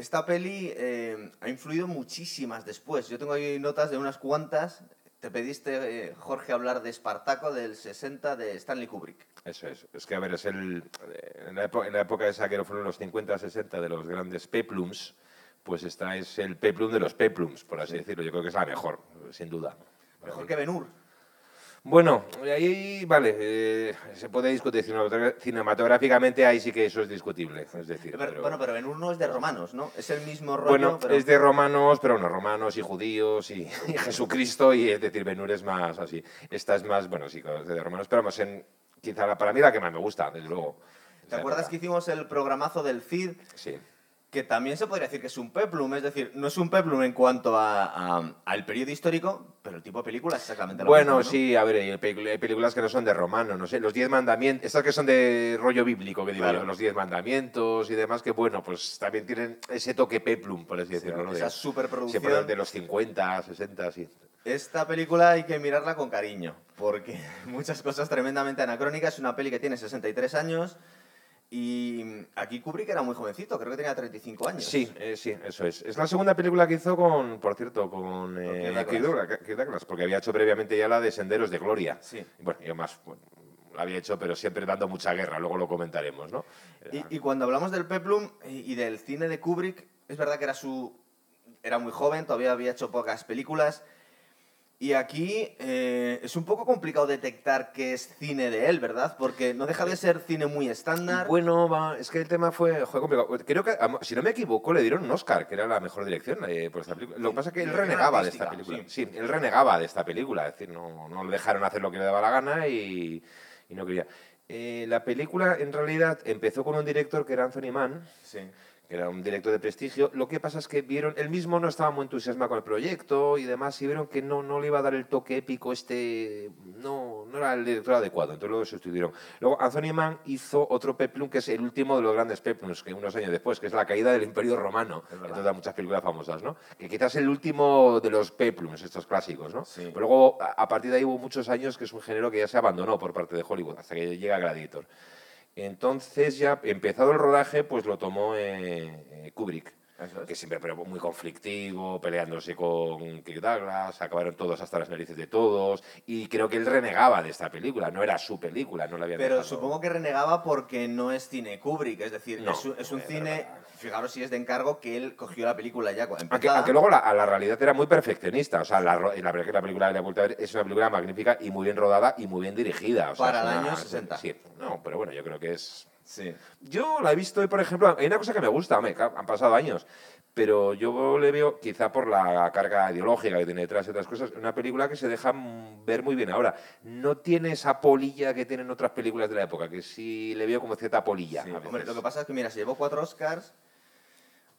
esta peli eh, ha influido muchísimas después. Yo tengo ahí notas de unas cuantas. Te pediste, eh, Jorge, hablar de Espartaco del 60 de Stanley Kubrick. Eso es. Es que, a ver, es el. En la, época, en la época esa que fueron los 50, 60 de los grandes peplums, pues esta es el peplum de los peplums, por así decirlo. Yo creo que es la mejor, sin duda. Mejor que Ben Hur. Bueno, ahí, vale, eh, se puede discutir cinematográficamente, ahí sí que eso es discutible. Es decir, Pero- pero- Bueno, pero Ben Hur no es de romanos, ¿no? Es el mismo rollo, Bueno, pero... es de romanos, pero no romanos y judíos y, y Jesucristo, y es decir, Benur es más así. Esta es más, bueno, sí, es de romanos, pero vamos, en, quizá la- para mí la que más me gusta, desde luego. ¿Te acuerdas que hicimos el programazo del Cid? Sí. Que también se podría decir que es un peplum, es decir, no es un peplum en cuanto a, a- al periodo histórico, pero el tipo de película es exactamente lo Bueno, mismo, ¿no? sí, a ver, hay pelicu- hay películas que no son de romano, no sé, los diez mandamientos, estas que son de rollo bíblico, que digo Claro. yo, los diez mandamientos y demás, que bueno, pues también tienen ese toque peplum, por así decirlo, ¿no? esa De- superproducción. siempre de los 50, 60, sí. Esta película hay que mirarla con cariño, porque muchas cosas tremendamente anacrónicas. Es una peli que tiene 63 años y aquí Kubrick era muy jovencito, creo que tenía 35 años. Sí, eh, sí, eso es. Es la segunda película que hizo con, por cierto, con eh, Kirk Douglas. Douglas, porque había hecho previamente ya la de Senderos de Gloria. Sí. Bueno, yo más, bueno, la había hecho, pero siempre dando mucha guerra, luego lo comentaremos, ¿no? Y, y cuando hablamos del peplum y, y del cine de Kubrick, es verdad que era su era muy joven, todavía había hecho pocas películas. Y aquí eh, es un poco complicado detectar qué es cine de él, ¿verdad? Porque no deja de ser cine muy estándar. Bueno, va, es que el tema fue, fue complicado. Creo que, si no me equivoco, le dieron un Oscar, que era la mejor dirección eh, por esta película. Lo que pasa es que él renegaba de esta película. Sí. él renegaba de esta película. Es decir, no, no le dejaron hacer lo que le daba la gana y, y no quería. Eh, la película, en realidad, empezó con un director que era Anthony Mann, Sí. Era un director de prestigio. Lo que pasa es que vieron, él mismo no estaba muy entusiasmado con el proyecto y demás, y vieron que no, no le iba a dar el toque épico este, no, no era el director adecuado, entonces lo sustituyeron. Luego Anthony Mann hizo otro peplum que es el último de los grandes peplums, que unos años después, que es la caída del Imperio Romano, entonces da muchas películas famosas, ¿no? Que quizás el último de los peplums, estos clásicos, ¿no? Sí. Pero luego, a, a partir de ahí hubo muchos años que es un género que ya se abandonó por parte de Hollywood, hasta que llega Gladiator. Entonces ya empezado el rodaje, pues lo tomó eh, eh, Kubrick, Eso es. que siempre pero muy conflictivo, peleándose con Kirk Douglas, acabaron todos hasta las narices de todos, y creo que él renegaba de esta película, no era su película, no la había Pero dejado. supongo que renegaba porque no es cine Kubrick, es decir, No, es un, es un cine, fijaros si es de encargo, que él cogió la película ya cuando Aunque, aunque luego la, realidad era muy perfeccionista, o sea, la, la, verdad que la película de la vuelta a ver es una película magnífica y muy bien rodada y muy bien dirigida. o sea, Para el año 60. Sí, no, pero bueno, yo creo que es, Sí. Yo la he visto y, por ejemplo, hay una cosa que me gusta, que han pasado años, pero yo le veo, quizá por la carga ideológica que tiene detrás y otras cosas, una película que se deja ver muy bien ahora. No tiene esa polilla que tienen otras películas de la época, que sí le veo como cierta polilla. Sí, a veces. hombre, lo que pasa es que, mira, se llevó cuatro Oscars.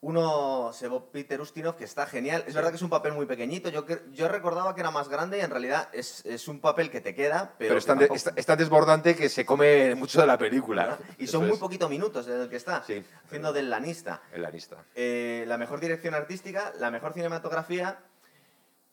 Uno se Peter Ustinov, que está genial. Es verdad que es un papel muy pequeñito. Yo, yo recordaba que era más grande y en realidad es, es un papel que te queda, pero. pero es tan, que de- tampoco- es- es tan desbordante que se come mucho de la película. Y Eso son muy poquitos minutos en el que está, Sí. haciendo del lanista. El lanista. Eh, la mejor dirección artística, la mejor cinematografía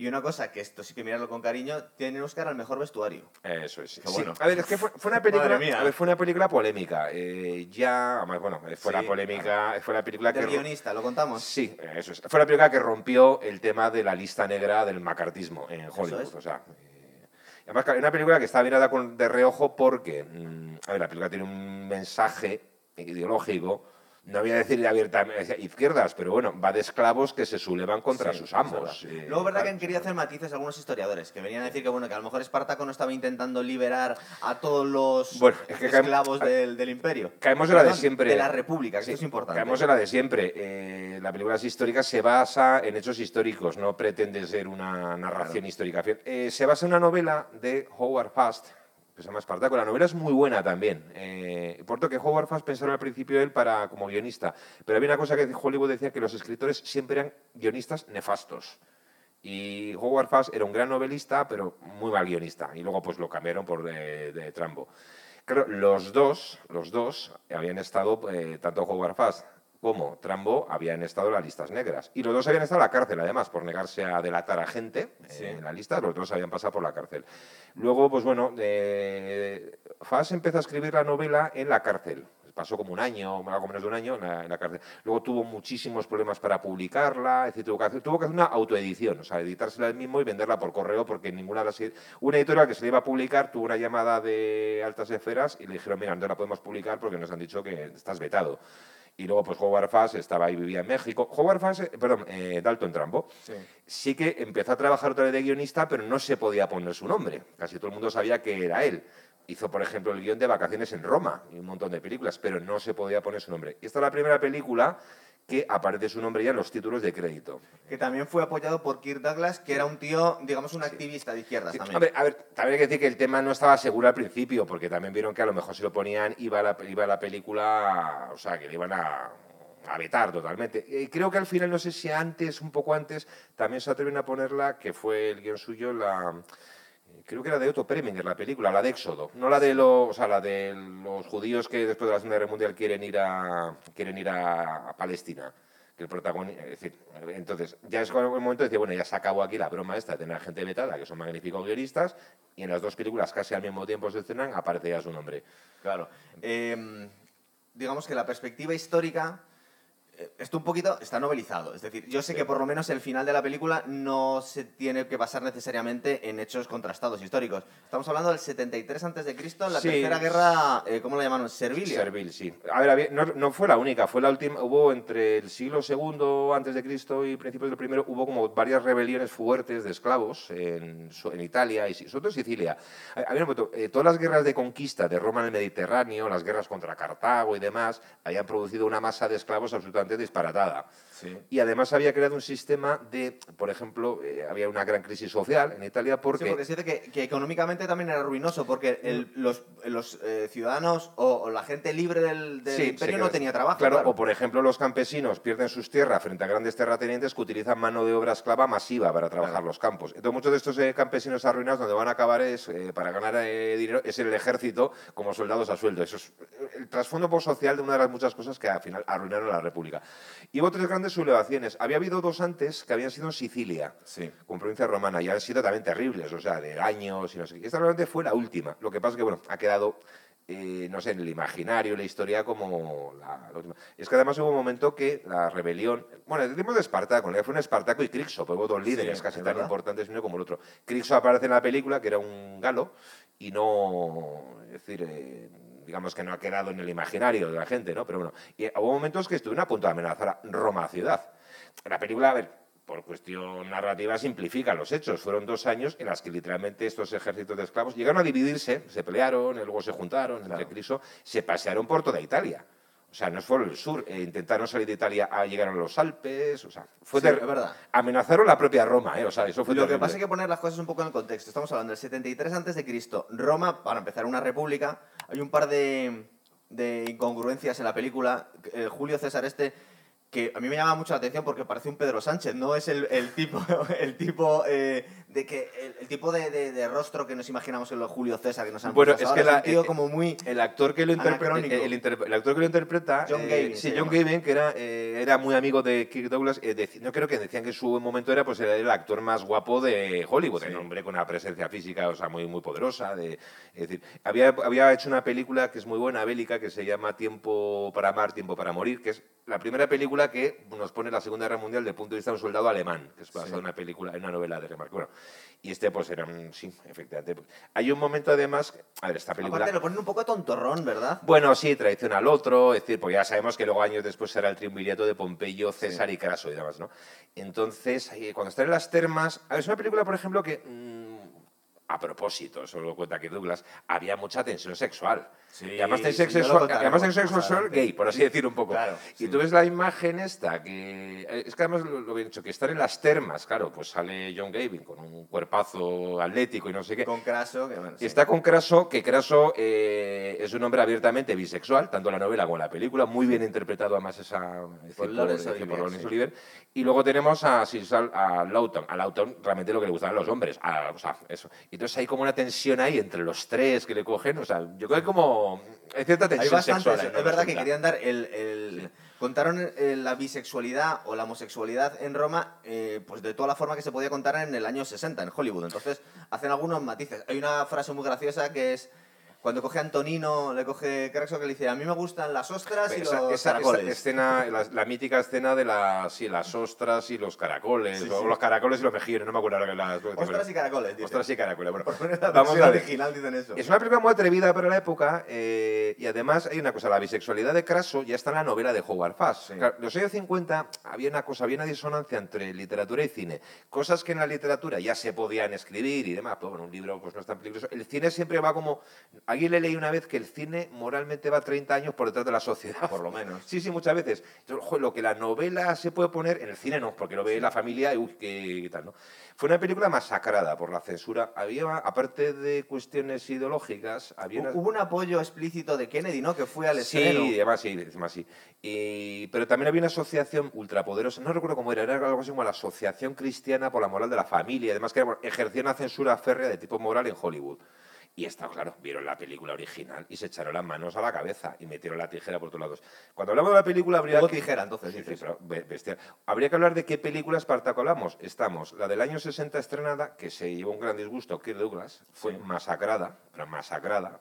y una cosa que esto sí que mirarlo con cariño, tiene Oscar al mejor vestuario. Eso es. Sí, bueno. A ver, es que fue, fue una película, a ver, fue una película polémica. Eh, ya, además, bueno, fue la Sí, polémica, fue la película que ro- guionista, ¿lo contamos? Sí, eso es. Fue la película que rompió el tema de la lista negra del macartismo en Hollywood. es. O sea, eh, además, claro, una película que está mirada con, de reojo porque, mm, a ver, la película tiene un mensaje ideológico. No voy a decir abiertamente izquierdas, pero bueno, va de esclavos que se sublevan contra Sí, sus amos. verdad. eh, Luego, verdad que han querido hacer matices algunos historiadores, que venían a decir que, bueno, que a lo mejor Espartaco no estaba intentando liberar a todos los Bueno, es que esclavos del, del imperio. Caemos en la de siempre. De la república, que Sí, es importante. Caemos en la de siempre. Eh, la película histórica se basa en hechos históricos, no pretende ser una narración histórica. Eh, se basa en una novela de Howard Fast, se llama Espartaco. La novela es muy buena también. Eh, por tanto, que Howard Fast pensaron al principio él para, como guionista. Pero había una cosa que Hollywood decía, que los escritores siempre eran guionistas nefastos. Y Howard Fast era un gran novelista, pero muy mal guionista. Y luego pues lo cambiaron por de, de Trambo. Claro, los dos, los dos habían estado, eh, tanto Howard Fast como Trambo habían estado en las listas negras. Y los dos habían estado en la cárcel, además, por negarse a delatar a gente eh, en la lista. Los dos habían pasado por la cárcel. Luego, pues bueno, eh, Fast empezó a escribir la novela en la cárcel. pasó como un año, algo menos de un año en la, en la cárcel. Luego tuvo muchísimos problemas para publicarla, es decir, tuvo que hacer, tuvo que hacer una autoedición, o sea, editársela él mismo y venderla por correo porque ninguna de las... Una editorial que se le iba a publicar tuvo una llamada de altas esferas y le dijeron, mira, no la podemos publicar porque nos han dicho que estás vetado. Y luego, pues, Howard Fass estaba ahí, vivía en México. Howard Fass, eh, perdón, eh, Dalton Trampo, Sí. sí que empezó a trabajar otra vez de guionista, pero no se podía poner su nombre. Casi todo el mundo sabía que era él. Hizo, por ejemplo, el guion de Vacaciones en Roma y un montón de películas, pero no se podía poner su nombre. Y esta es la primera película que aparece su nombre ya en los títulos de crédito. Que también fue apoyado por Kirk Douglas, que era un tío, digamos, un activista de izquierdas Sí, también. hombre, a ver, también hay que decir que el tema no estaba seguro al principio, porque también vieron que a lo mejor si lo ponían iba la, iba la película, o sea, que le iban a, a vetar totalmente. Y creo que al final, no sé si antes, un poco antes, también se atreven a ponerla, que fue el guion suyo, la... Creo que era de Otto Preminger, la película, la de Éxodo, no la de los, o sea, la de los judíos que después de la Segunda Guerra Mundial quieren ir a, quieren ir a, a Palestina que el protagonista, es decir, entonces ya es el momento de decir, bueno, ya se acabó aquí la broma esta de tener gente vetada, que son magníficos guionistas, y en las dos películas casi al mismo tiempo se estrenan, aparece ya su nombre. Claro. Eh, digamos que la perspectiva histórica, esto un poquito está novelizado. Es decir, yo sé que por lo menos el final de la película no se tiene que basar necesariamente en hechos contrastados históricos. Estamos hablando del 73 a.C., la Sí. tercera guerra, eh, ¿cómo la llamaron? Servilia. Servil, sí. A ver, había- no, no fue la única, fue la última, hubo entre el siglo II antes de Cristo y principios del primero, hubo como varias rebeliones fuertes de esclavos en, so- en Italia y si- sobre todo en Sicilia. A- Había un momento, eh, todas las guerras de conquista de Roma en el Mediterráneo, las guerras contra Cartago y demás, habían producido una masa de esclavos absolutamente disparatada. Sí. Y además había creado un sistema de, por ejemplo, eh, había una gran crisis social en Italia porque... Sí, porque se dice que, que económicamente también era ruinoso, porque el- los, los, eh, ciudadanos o, o la gente libre del, del Sí, se imperio no tenía trabajo. Claro, claro. o por ejemplo, los campesinos pierden sus tierras frente a grandes terratenientes que utilizan mano de obra esclava masiva para trabajar Claro. los campos. Entonces, muchos de estos eh, campesinos arruinados, donde van a acabar es eh, para ganar eh, dinero, es en el ejército como soldados a sueldo. Eso es eh, el trasfondo social de una de las muchas cosas que al final arruinaron la República. Y hubo tres grandes sublevaciones. Había habido dos antes que habían sido en Sicilia Sí. con provincia romana y han sido también terribles, o sea, de años y no sé qué. Esta realmente fue la última. Lo que pasa es que, bueno, ha quedado, eh, no sé, en el imaginario, en la historia, como la, la última. Es que además hubo un momento que la rebelión, bueno, el tiempo de Espartaco, fue un Espartaco y Crixo, pues hubo dos líderes Sí, casi tan verdad. importantes uno como el otro. Crixo aparece en la película, que era un galo, y no, es decir, eh, digamos que no ha quedado en el imaginario de la gente, ¿no? Pero bueno, y hubo momentos que estuvieron a punto de amenazar a Roma ciudad. La película, a ver, por cuestión narrativa simplifica los hechos. Fueron dos años en las que literalmente estos ejércitos de esclavos llegaron a dividirse, se pelearon, luego se juntaron entre. Criso, se pasearon por toda Italia. O sea, no fue el sur, eh, intentaron salir de Italia, a llegar a los Alpes, o sea, fue Sí, es verdad. Amenazaron la propia Roma, ¿eh? O sea, eso fue Lo que pasa es que poner las cosas un poco en el contexto. Estamos hablando del 73 a.C. Roma, para empezar, una república. Hay un par de, de incongruencias en la película. Julio César este, que a mí me llama mucho la atención porque parece un Pedro Sánchez. No es el, el tipo, el tipo, eh, de que, el, el tipo de, de- de rostro que nos imaginamos en los Julio César que nos han Bueno, es que la- tío eh, como muy... El actor que lo interpreta, Anacrónico. el, inter- el actor que lo interpreta, John eh, Gavin sí, John. Gavin, que era, eh, era muy amigo de Kirk Douglas, eh, no creo que decían que en su momento era, pues era el actor más guapo de Hollywood, Sí. un hombre con una presencia física, o sea, muy, muy poderosa, de, es decir, había, había hecho una película que es muy buena, bélica, que se llama Tiempo para amar, Tiempo para morir, que es la primera película que nos pone la Segunda Guerra Mundial desde el punto de vista de un soldado alemán, que es basada en una película, en una novela de Remarque. Bueno, y este pues era un, sí, efectivamente. pues, hay un momento además, a ver, esta película... Aparte lo ponen un poco tontorrón, ¿verdad? Bueno, sí, traición al otro, es decir, pues ya sabemos que luego años después será el triunvirato de Pompeyo, César y Craso y demás, ¿no? Entonces, cuando están en las termas, a ver, es una película, por ejemplo, que mm, a propósito, eso lo cuenta que Douglas, había mucha tensión sexual. Sí, y además sí, lo sexual, además más sexual gay, por así decir un poco. Claro, y sí. tú ves la imagen esta, que eh, es que además lo, bien hecho, que están en las termas, claro, pues sale John Gavin con un cuerpazo atlético y no sé qué. Con Craso, que bueno, Y sí. está con Craso, que Craso eh, es un hombre abiertamente bisexual, tanto en la novela como en la película, muy bien interpretado además esa, es Por sí. Olivier. Y luego tenemos a Sisal, a Lawton. A Lawton realmente lo que le gustaban los hombres, a- o sea, eso. Y entonces hay como una tensión ahí entre los tres que le cogen, o sea, yo creo que hay como hay cierta Hay tensión bastante, sexual. es verdad que querían dar el... el- Contaron eh, la bisexualidad o la homosexualidad en Roma eh, pues de toda la forma que se podía contar en el año 60 en Hollywood. Entonces hacen algunos matices. Hay una frase muy graciosa que es Cuando coge a Antonino, le coge Craxo que le dice, a mí me gustan las ostras y Esa, los esa- caracoles. esa escena, la, la mítica escena de las, sí, las ostras y los caracoles, Sí, o sí. los caracoles y los mejillones, no me acuerdo ahora que las... Ostras y caracoles, dice. Ostras y caracoles, bueno. Por poner la Vamos a ver. original dicen eso. Es una película muy atrevida para la época eh, y además hay una cosa, la bisexualidad de Craso ya está en la novela de Howard Fast. Claro, en los años 50 había una cosa, había una disonancia entre literatura y cine. Cosas que en la literatura ya se podían escribir y demás, pero bueno, un libro pues no es tan peligroso. El cine siempre va como... Alguien le leí una vez que el cine moralmente va 30 años por detrás de la sociedad. Por lo menos. Sí, sí, muchas veces. Entonces, lo que la novela se puede poner, en el cine no, porque lo ve la familia y uy, qué, qué tal, ¿no? Fue una película masacrada por la censura. Había, aparte de cuestiones ideológicas, había una... Hubo un apoyo explícito de Kennedy, ¿no? Que fue al Sí, estreno. además sí, además sí. Y- pero también había una asociación ultrapoderosa, no recuerdo cómo era, era algo así como la Asociación Cristiana por la Moral de la Familia, además que ejercía una censura férrea de tipo moral en Hollywood. Y está claro, vieron la película original y se echaron las manos a la cabeza y metieron la tijera por todos lados. Cuando hablamos de la película habría Hubo que... tijera, entonces, Sí, sí, dices. pero bestial. Habría que hablar de qué película Espartaco hablamos. Estamos, la del año 60 estrenada, que se llevó un gran disgusto, Kirk Douglas, fue Sí. masacrada, pero masacrada.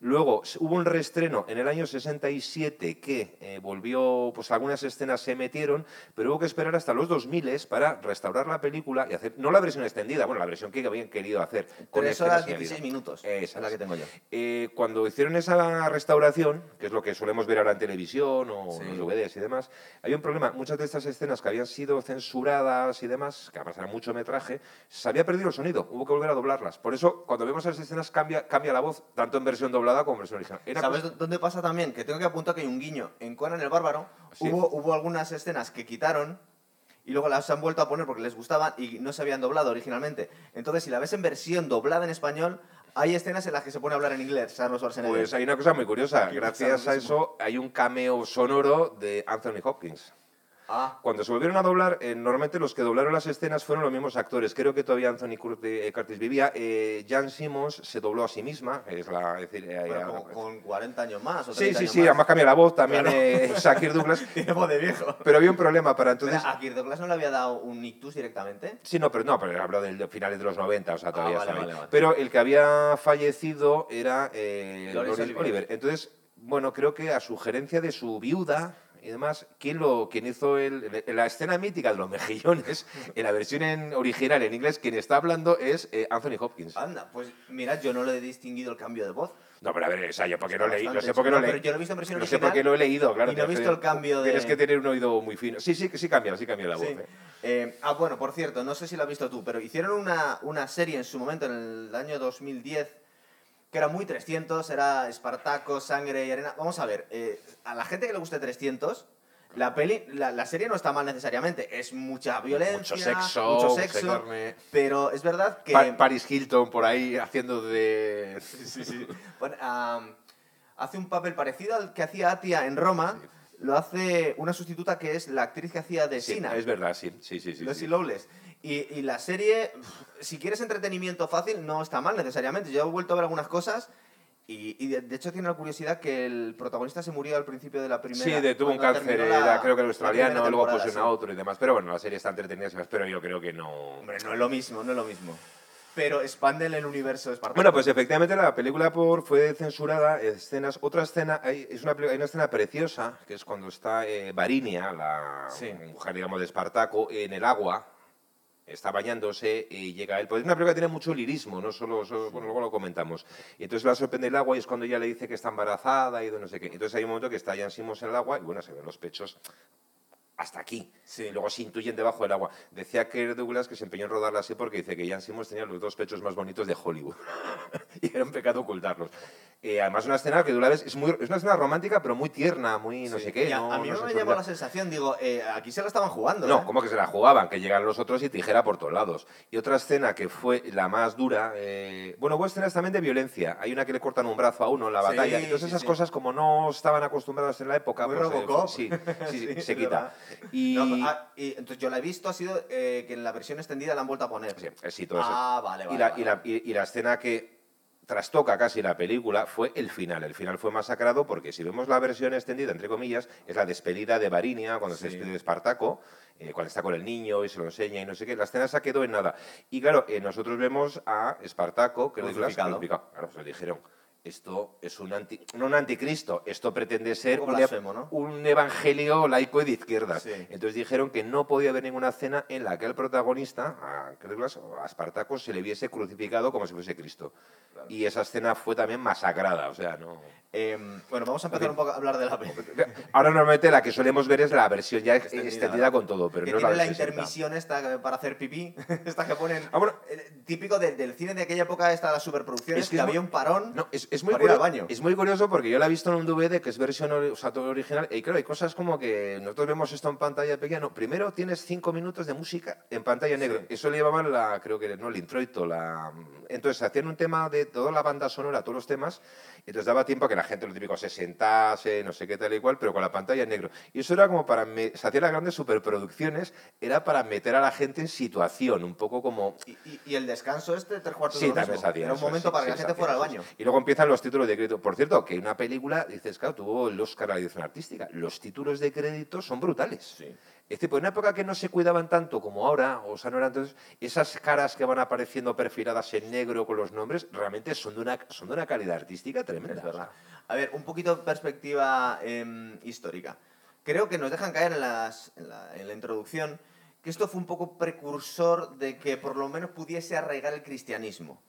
Luego hubo un reestreno en el año 67 que eh, volvió, pues algunas escenas se metieron, pero hubo que esperar hasta los 2000 para restaurar la película y hacer, no la versión extendida, bueno, la versión que habían querido hacer. con Tres horas, añadidas. 16 minutos. Esa es la que tengo yo. Eh, cuando hicieron esa restauración, que es lo que solemos ver ahora en televisión o Sí. en los DVDs y demás, había un problema. Muchas de estas escenas que habían sido censuradas y demás, que además era mucho metraje, se había perdido el sonido. Hubo que volver a doblarlas. Por eso, cuando vemos esas escenas, cambia, cambia la voz, tanto en versión doblada como en versión original. Era ¿Sabes cosa- dónde pasa también? Que tengo que apuntar que hay un guiño. En Conan el Bárbaro Sí. hubo, hubo algunas escenas que quitaron y luego las han vuelto a poner porque les gustaban y no se habían doblado originalmente. Entonces, si la ves en versión doblada en español, hay escenas en las que se pone a hablar en inglés, Arnold Schwarzenegger. Pues hay una cosa muy curiosa. Aquí Gracias a eso hay un cameo sonoro de Anthony Hopkins. Ah, Cuando se volvieron a doblar, eh, normalmente los que doblaron las escenas fueron los mismos actores. Creo que todavía Anthony Cur- eh, Curtis vivía. Eh, Jan Simmons se dobló a sí misma. Es la, es decir, bueno, eh, con, con 40 años más o sí, 30 sí, años sí, más. además cambia la voz también Claro. eh, Shakir Douglas. Tiene voz de viejo. Pero había un problema para entonces. Espera, ¿A Kirk Douglas no le había dado un ictus directamente? Sí, no, pero no, pero hablo del de finales de los 90, o sea, todavía Ah, vale, vale, vale. Pero el que había fallecido era eh, Olivier. Oliver. Entonces, bueno, creo que a sugerencia de su viuda y demás, quien lo quien hizo el, la escena mítica de los mejillones, en la versión en original en inglés, quien está hablando es eh, Anthony Hopkins. Anda, pues mira, yo no le he distinguido el cambio de voz. No, pero a ver, o sea, yo porque no leí, no sé por qué no leí. pero yo lo he visto en versión No sé por original qué lo he leído, claro. y no he visto el cambio de- Tienes que tener un oído muy fino. Sí, sí, que sí cambia, sí cambia la voz. Sí. eh. Eh, ah, bueno, por cierto, no sé si lo has visto tú, pero hicieron una, una serie en su momento, en el año 2010, que era muy 300, era Espartaco, Sangre y Arena. Vamos a ver, eh, a la gente que le guste 300, la, peli, la, la serie no está mal necesariamente, es mucha violencia, Mucho sexo, mucho sexo, pero es verdad que... Pa- Paris Hilton por ahí haciendo de... Bueno, am, hace un papel parecido al que hacía Atia en Roma, lo hace una sustituta que es la actriz que hacía de Sí, Sina. es verdad, sí, sí, sí. sí, Lucy sí. Y, y la serie, si quieres entretenimiento fácil, no está mal necesariamente. Yo he vuelto a ver algunas cosas y, y de, de hecho tiene la curiosidad que el protagonista se murió al principio de la primera. Sí, de, tuvo un cáncer, la- creo que el australiano, luego pusieron a otro y demás. Pero bueno, la serie está entretenida, pero yo creo que no... Hombre, no es lo mismo, no es lo mismo. Pero expanden el universo Espartaco. Bueno, pues efectivamente la película por, fue censurada, escenas, otra escena, hay, es una, hay una escena preciosa, que es cuando está eh, Varinia, la Sí. mujer, digamos, de Espartaco, en el agua, está bañándose y llega él. Pues es una película que tiene mucho lirismo, no solo, solo- bueno, luego lo comentamos. Y entonces la sorprende el agua y es cuando ella le dice que está embarazada y de no sé qué. Entonces hay un momento que está Jan Simmons en el agua y bueno, se ven los pechos hasta aquí. Sí. Y luego se intuyen debajo del agua. Decía que Douglas que se empeñó en rodarla así porque dice que Jan Simmons tenía los dos pechos más bonitos de Hollywood. y era un pecado ocultarlos. Eh, además, una escena que tú la ves, es, muy, es una escena romántica, pero muy tierna, muy no Sí. sé qué. A, no- a mí no me sexualidad. llamó la sensación, digo, eh, aquí se la estaban jugando. No, ¿eh? como que se la jugaban, que llegan los otros y tijera por todos lados. Y otra escena que fue la más dura, eh, bueno, hubo escenas también de violencia. Hay una que le cortan un brazo a uno en la Sí, batalla. Entonces sí, esas sí. cosas, como no estaban acostumbradas en la época, Muy pues, eh, sí, sí, Sí, se quita. Y, No, ah, y entonces yo la he visto, ha sido eh, que en la versión extendida la han vuelto a poner. sí, sí, todo eso. ah, vale, vale. y, la, vale, y, la, y- y la escena que trastoca casi la película fue el final. El final fue masacrado porque si vemos la versión extendida, entre comillas, es la despedida de Varinia cuando se Sí. despide de Espartaco, eh, cuando está con el niño y se lo enseña y no sé qué. La escena se quedó en nada. Y claro, eh, nosotros vemos a Espartaco, que lo pues dijeron, esto es un anti, no un anticristo, esto pretende ser un, blasfemo, ¿no? un evangelio laico y de izquierdas. Sí. Entonces dijeron que no podía haber ninguna escena en la que al protagonista, a, a Espartaco, se le viese crucificado como si fuese Cristo. Y esa escena fue también masacrada, o sea, no... Em, bueno, vamos a empezar un poco a hablar de la peli. Ahora normalmente la que solemos ver es la versión ya Extendida, con todo, pero que no la tiene la versión intermisión esta para hacer pipí, esta que ponen. Ah, bueno. típico de- del cine de aquella época, esta las superproducciones, Es que que, es muy- había un parón. No, es, es muy baño. es curioso porque yo la he visto en un DVD que es versión o sea, todo original y claro, hay cosas como que nosotros vemos esto en pantalla pequeña. No, primero tienes cinco minutos de música en pantalla negra. Eso le llamaban la, creo que no, el introito. La... Entonces hacían un tema de toda la banda sonora, todos los temas, entonces daba tiempo a que la gente, lo típico, se sentase, no sé qué tal y cual, pero con la pantalla en negro. Y eso era como para, me- se hacían las grandes superproducciones, era para meter a la gente en situación, un poco como Y, y- y el descanso este, tres cuartos de Sí, lo también se hacía Era un momento para sí, que la gente fuera al baño. Y luego empiezan los títulos de crédito. Por cierto, que una película, dices, claro, tuvo el Oscar a la dirección artística. Los títulos de crédito son brutales. Sí. Es decir, pues en una época que no se cuidaban tanto como ahora, o sea, no eran entonces, esas caras que van apareciendo perfiladas en negro con los nombres, realmente son de una, son de una calidad artística tremenda. Es verdad. A ver, un poquito de perspectiva em, histórica. Creo que nos dejan caer en, las- en la, en la introducción que esto fue un poco precursor de que por lo menos pudiese arraigar el cristianismo.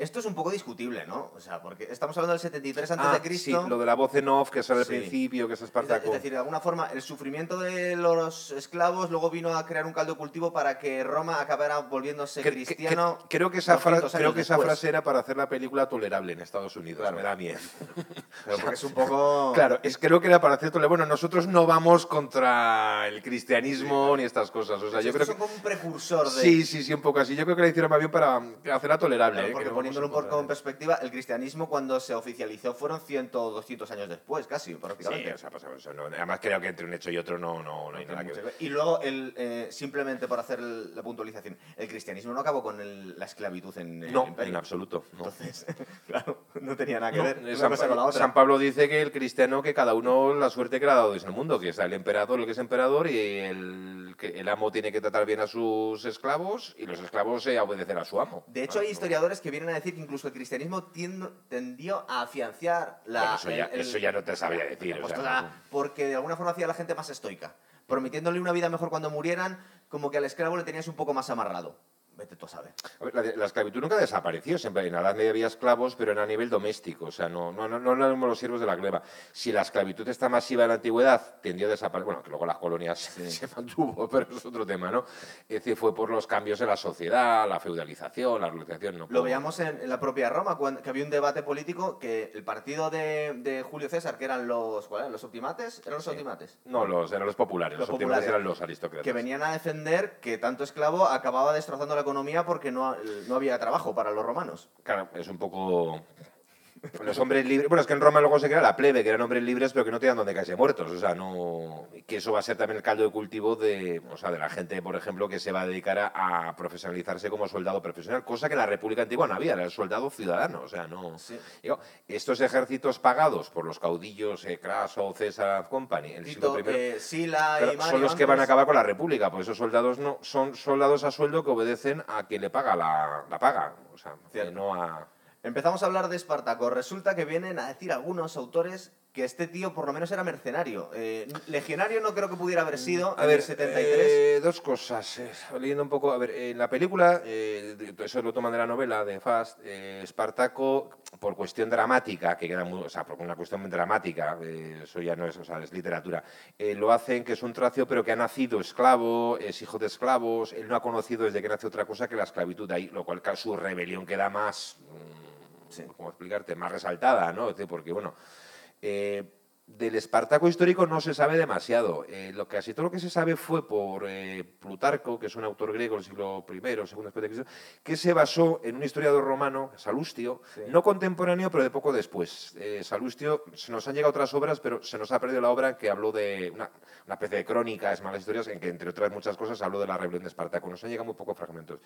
Esto es un poco discutible, ¿no? O sea, porque estamos hablando del 73 antes Ah, de Cristo. sí, lo de la voz en off que sale al Sí. principio, que es Espartaco. Es decir, de alguna forma, el sufrimiento de los esclavos luego vino a crear un caldo cultivo para que Roma acabara volviéndose Que- cristiano. que- creo que esa, fra- 200 creo años que esa después. frase era para hacer la película tolerable en Estados Unidos. Claro. Me da miedo. Es un poco. Claro, es creo que era para hacer tolerable. Bueno, nosotros no vamos contra el cristianismo ni estas cosas. O sea, yo Estos creo que. como un precursor de. Sí, sí, sí, un poco así. Yo creo que la hicieron más bien para hacerla tolerable. Claro, ¿eh? Poniéndolo un poco en perspectiva, el cristianismo cuando se oficializó fueron 100 o 200 años después, casi, Sí, prácticamente. o sea, pues, eso no- además creo que entre un hecho y otro no, no, no hay nada que ver. Y luego, el, eh, simplemente por hacer el- la puntualización, el cristianismo no acabó con el- la esclavitud en, el No, imperio. en absoluto. no. Entonces, claro, no tenía nada que ver eh, una San, cosa con la otra. San Pablo dice que el cristiano, que cada uno la suerte que le ha dado es el mundo, que es el emperador el que es emperador y el, que el amo tiene que tratar bien a sus esclavos y los esclavos eh, obedecer a su amo. De hecho, Ah, hay historiadores que vienen a decir que incluso el cristianismo tiendo- tendió a afianciar la. Bueno, eso, ya, el- el- eso ya no te sabría decir. o sea, porque de alguna forma hacía a la gente más estoica, prometiéndole una vida mejor cuando murieran, como que al esclavo le tenías un poco más amarrado. Vete tú a saber. A ver, la, la esclavitud nunca desapareció, siempre en la Edad Media había esclavos, pero era a nivel doméstico, o sea, no, no, no, no éramos los siervos de la gleba. Si la esclavitud está masiva en la antigüedad, tendió a desaparecer, bueno, que luego las colonias se mantuvo, pero es otro tema, ¿no? Es decir, fue por los cambios en la sociedad, la feudalización, la no Lo veíamos en, la propia Roma, cuando, que había un debate político que el partido de, de Julio César, que eran los, ¿cuál eran? ¿Los optimates? ¿Eran los optimates? No, los, eran los populares, Los los, optimates populares. eran los aristócratas. Que venían a defender que tanto esclavo acababa destrozando la economía porque no, no había trabajo para los romanos. Claro, es un poco... Los hombres libres... Bueno, es que en Roma luego se crea la plebe, que eran hombres libres, pero que no tenían donde caerse muertos. O sea, no... Que eso va a ser también el caldo de cultivo de, o sea, de la gente, por ejemplo, que se va a dedicar a, a profesionalizarse como soldado profesional, cosa que en la República Antigua no había, era el soldado ciudadano. O sea, no... Sí. Digo, estos ejércitos pagados por los caudillos eh, Craso, César Company, el siglo eh, Sila Claro, y Mario son los que van a acabar con la República, pues esos soldados no son soldados a sueldo que obedecen a quien le paga la, la paga, o sea, no a... Empezamos a hablar de Espartaco. Resulta que vienen a decir algunos autores que este tío por lo menos era mercenario. Eh, legionario no creo que pudiera haber sido A en ver, el 73. eh, dos cosas. eh, leyendo un poco, a ver, en la película, eh, eso lo toman de la novela de Fast, eh, Espartaco, por cuestión dramática, que queda muy, o sea, por una cuestión dramática, eso ya no es, o sea, es literatura, lo hacen que es un tracio, pero que ha nacido esclavo, es hijo de esclavos, él no ha conocido desde que nace otra cosa que la esclavitud ahí, lo cual su rebelión queda más, mm, Sí. ¿cómo explicarte?, más resaltada, ¿no? Porque, bueno, eh, del Espartaco histórico no se sabe demasiado. Eh, lo que casi todo lo que se sabe fue por eh, Plutarco, que es un autor griego del siglo I, segundo después de Cristo, que se basó en un historiador romano, Salustio, Sí. no contemporáneo, pero de poco después. Eh, Salustio, se nos han llegado otras obras, pero se nos ha perdido la obra que habló de una, una especie de crónicas, malas historias, en que, entre otras muchas cosas, habló de la rebelión de Espartaco. Nos han llegado muy pocos fragmentos.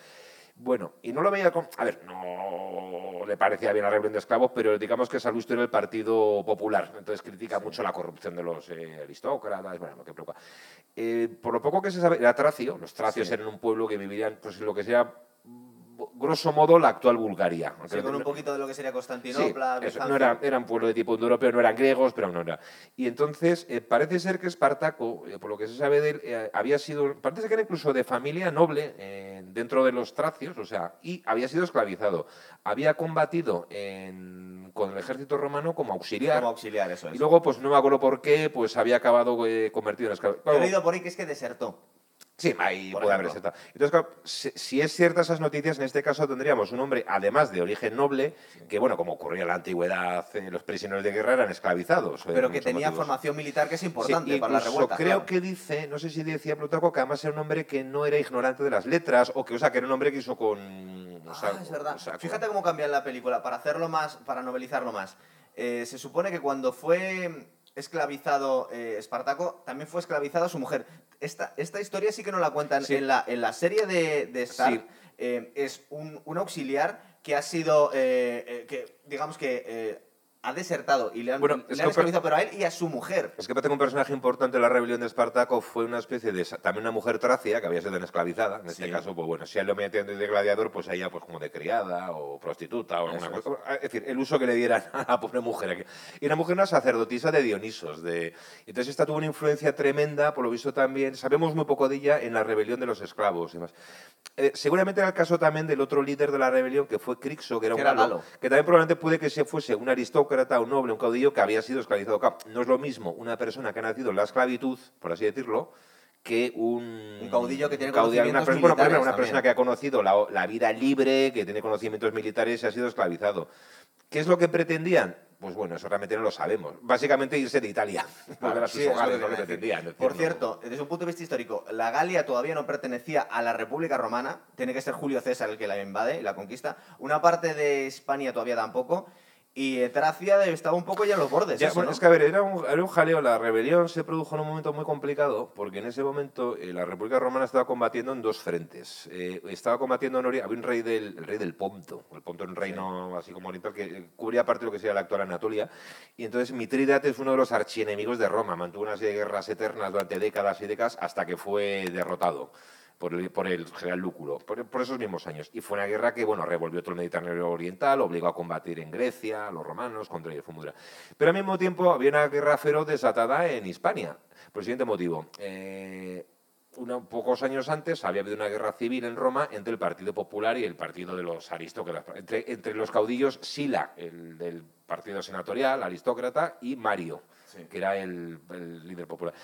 Bueno, y no lo veía con... A ver, no le parecía bien la rebelión de esclavos, pero digamos que Salustio era el partido popular, entonces critica mucho la corrupción de los eh, aristócratas, bueno, lo que preocupa. Eh, por lo poco que se sabe, era tracio, los tracios Sí. eran un pueblo que vivirían, pues lo que sea grosso modo, la actual Bulgaria. Sí, con un poquito de lo que sería Constantinopla, sí, eso, no era, era, un pueblo de tipo europeo, no eran griegos, pero no era. Y entonces, eh, parece ser que Espartaco, eh, por lo que se sabe de él, eh, había sido, parece que era incluso de familia noble dentro de los tracios, o sea, y había sido esclavizado. Había combatido en, con el ejército romano como auxiliar. Como auxiliar, eso es. Y luego, pues no me acuerdo por qué, pues había acabado convertido en esclavo. He leído por ahí que es que desertó. Sí, ahí puede haber Entonces, claro, si, es cierta esas noticias, en este caso tendríamos un hombre, además de origen noble, que, bueno, como ocurría en la antigüedad, eh, los prisioneros de guerra eran esclavizados. Eh, Pero que tenía formación militar que es importante para la revuelta. Creo que dice, no sé si decía Plutarco, que además era un hombre que no era ignorante de las letras, o que, o sea, que era un hombre que hizo con. ah, es verdad. Fíjate cómo cambia en la película, para hacerlo más, para novelizarlo más. Eh, se supone que cuando fue esclavizado eh, Espartaco, también fue esclavizado su mujer. Esta, esta historia sí que no la cuentan en, la, en la serie de, de Star. Eh, es un, un, auxiliar que ha sido, eh, que digamos que ha desertado y le han, bueno, esclavizado, pero a él y a su mujer. Es que parece que un personaje importante en la rebelión de Espartaco fue una especie de... También una mujer tracia que había sido esclavizada. En este caso, pues bueno, si él lo metían de gladiador, pues ella pues como de criada o prostituta o alguna cosa. Es. decir, el uso que le dieran a la pobre mujer. Aquí. Y una mujer, una sacerdotisa de Dionisos. De... Entonces esta tuvo una influencia tremenda, por lo visto también, sabemos muy poco de ella en la rebelión de los esclavos y demás. Eh, seguramente era el caso también del otro líder de la rebelión, que fue Crixo, que era un galo, que también probablemente puede que se fuese un aristócrata, un noble, un caudillo que había sido esclavizado. No es lo mismo una persona que ha nacido en la esclavitud, por así decirlo, que un, caudillo que tiene conocimientos una persona, militares una persona que ha conocido la, la, vida libre, que tiene conocimientos militares y ha sido esclavizado. ¿Qué es lo que pretendían? Pues bueno, eso realmente no lo sabemos. Básicamente irse de Italia, volver a sus hogares, lo que pretendían. Por cierto, desde un punto de vista histórico, la Galia todavía no pertenecía a la República Romana, tiene que ser Julio César el que la invade y la conquista. Una parte de España todavía tampoco. Y Tracia estaba un poco ya a los bordes. Es que, a ver, era un, era un, jaleo. La rebelión se produjo en un momento muy complicado, porque en ese momento eh, la República Romana estaba combatiendo en dos frentes. Eh, estaba combatiendo en Había un rey del, el rey del Ponto. El Ponto era un reino así como oriental que cubría parte de lo que sería la actual Anatolia. Y entonces Mitrídates fue uno de los archienemigos de Roma. Mantuvo una serie de guerras eternas durante décadas y décadas hasta que fue derrotado por el, por el general Lúculo, por, por, esos mismos años. Y fue una guerra que, bueno, revolvió todo el Mediterráneo Oriental, obligó a combatir en Grecia, los romanos, contra el Fumudra. Pero al mismo tiempo había una guerra feroz desatada en Hispania, por el siguiente motivo. Eh, unos pocos años antes había habido una guerra civil en Roma entre el Partido Popular y el Partido de los Aristócratas. Entre, entre los caudillos Sila, el del Partido Senatorial, aristócrata, y Mario, que era el, el, líder popular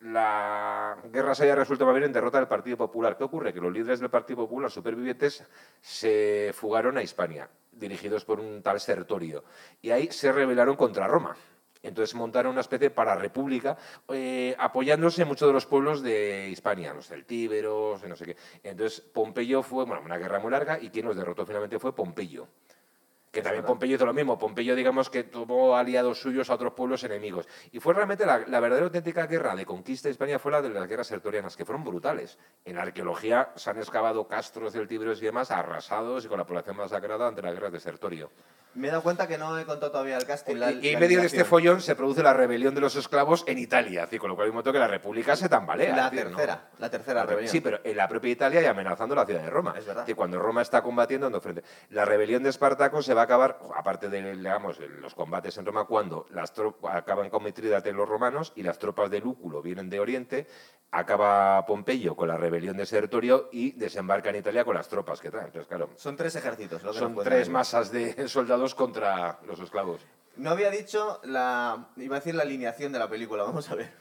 la guerra se haya resuelto más en derrota del Partido Popular. ¿Qué ocurre? Que los líderes del Partido Popular, supervivientes, se fugaron a Hispania, dirigidos por un tal Sertorio, y ahí se rebelaron contra Roma. Entonces montaron una especie para república, eh, apoyándose en muchos de los pueblos de Hispania, los celtíberos, no sé qué. Entonces Pompeyo fue, bueno, una guerra muy larga, y quien los derrotó finalmente fue Pompeyo. Que también Pompeyo hizo lo mismo. Pompeyo, digamos que tuvo aliados suyos a otros pueblos enemigos. Y fue realmente la, verdadera auténtica guerra de conquista de España fue la de las guerras sertorianas, que fueron brutales. En la arqueología se han excavado castros celtíberos y demás arrasados y con la población masacrada ante las guerras de Sertorio. Me he dado cuenta que no he contado todavía el casting. y, en medio de este follón se produce la rebelión de los esclavos en Italia, con lo cual hay un momento que la República se tambalea. La tercera, la tercera rebelión. Sí, pero en la propia Italia y amenazando la ciudad de Roma. Es verdad. Que cuando Roma está combatiendo en frente. La rebelión de Espartaco se va a acabar, aparte de digamos, los combates en Roma, cuando las acaban con Mitrídate los romanos y las tropas de Lúculo vienen de Oriente, acaba Pompeyo con la rebelión de Sertorio y desembarca en Italia con las tropas que traen. Entonces, claro, son tres ejércitos. son tres masas de soldados contra los esclavos. No había dicho la. iba a decir la alineación de la película, vamos a ver.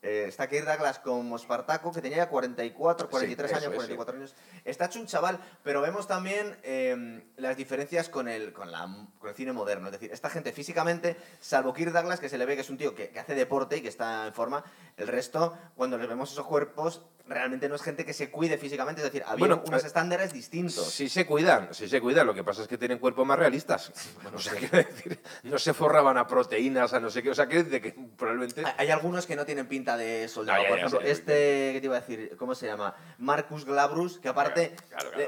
Eh, está Kirk Douglas como Espartaco, que tenía 44, 43 años, 44 años. Está hecho un chaval, pero vemos también em, las diferencias con el, con, la, con el cine moderno. Es decir, esta gente físicamente, salvo Kirk Douglas, que se le ve que es un tío que, que hace deporte y que está en forma, el resto, cuando les vemos esos cuerpos, realmente no es gente que se cuide físicamente, es decir, había unos eh, estándares distintos. Sí se cuidan, sí se cuidan, lo que pasa es que tienen cuerpos más realistas. o sea, quiero decir, no se forraban a proteínas, a no sé qué, o sea, que, que probablemente... Hay algunos que no tienen pinta de soldado, por ejemplo, este, ¿qué te iba a decir? ¿Cómo se llama? Marcus Glabrus, que aparte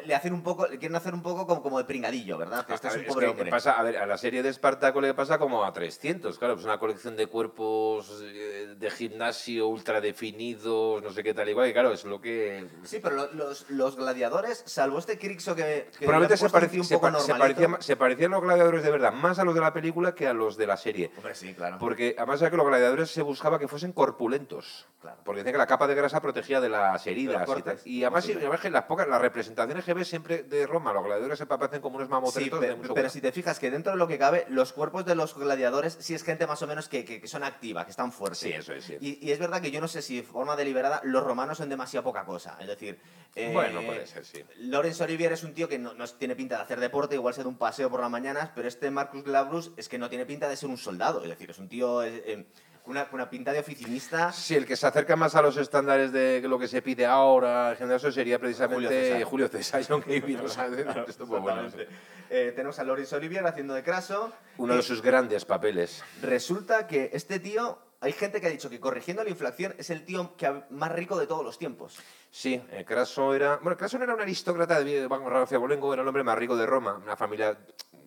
Le, hacen un poco, le quieren hacer un poco como, como de pringadillo, ¿verdad? Que este es un pobre hombre. Pasa, a ver, a la serie de Espartaco le pasa como a 300, claro, pues una colección de cuerpos eh, de gimnasio ultra definidos, no sé qué tal igual, y claro, es lo que... Sí, pero lo- los, los gladiadores, salvo este Crixo que, que Probablemente le han se, puesto un parec- tío un se poco pa- se normalito. parecía- se parecían los gladiadores de verdad más a los de la película que a los de la serie. Hombre, sí, claro. Porque además era que los gladiadores se buscaba que fuesen corpulentos. Claro. Porque decían que la capa de grasa protegía de las heridas. y, cortes, tal. y además, sí, posible. además que las pocas, las representaciones que ves siempre de Roma, los gladiadores se parecen como unos Sí, mamotretos pe- de mucho pero si te fijas que dentro de lo que cabe, los cuerpos de los gladiadores sí es gente más o menos que, que- que son activa, que están fuertes. Sí, eso es, sí. Y, y es verdad que yo no sé si de forma deliberada los romanos son demasiado poca cosa. Es decir, eh, Bueno, puede ser, sí. Laurence Olivier es un tío que no, no tiene pinta de hacer deporte, igual se da un paseo por las mañanas, pero este Marcus Glabrus es que no tiene pinta de ser un soldado. Es decir, es un tío eh, eh, con una, con una pinta de oficinista. Sí, el que se acerca más a los estándares de lo que se pide ahora, en general, eso sería precisamente Julio César. John. Eh, tenemos a Laurence Olivier haciendo de craso. Uno de sus grandes papeles. Resulta que este tío, hay gente que ha dicho que corrigiendo la inflación es el tío que más rico de todos los tiempos. Sí, eh, Craso era. Bueno, Craso no era un aristócrata de Banco Bolengo, era el hombre más rico de Roma, una familia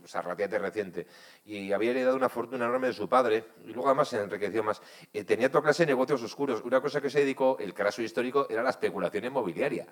o sea, relativamente reciente. Y había heredado una fortuna enorme de su padre, y luego además se enriqueció más. Eh, tenía toda clase de negocios oscuros. Una cosa que se dedicó, el Craso histórico, era la especulación inmobiliaria.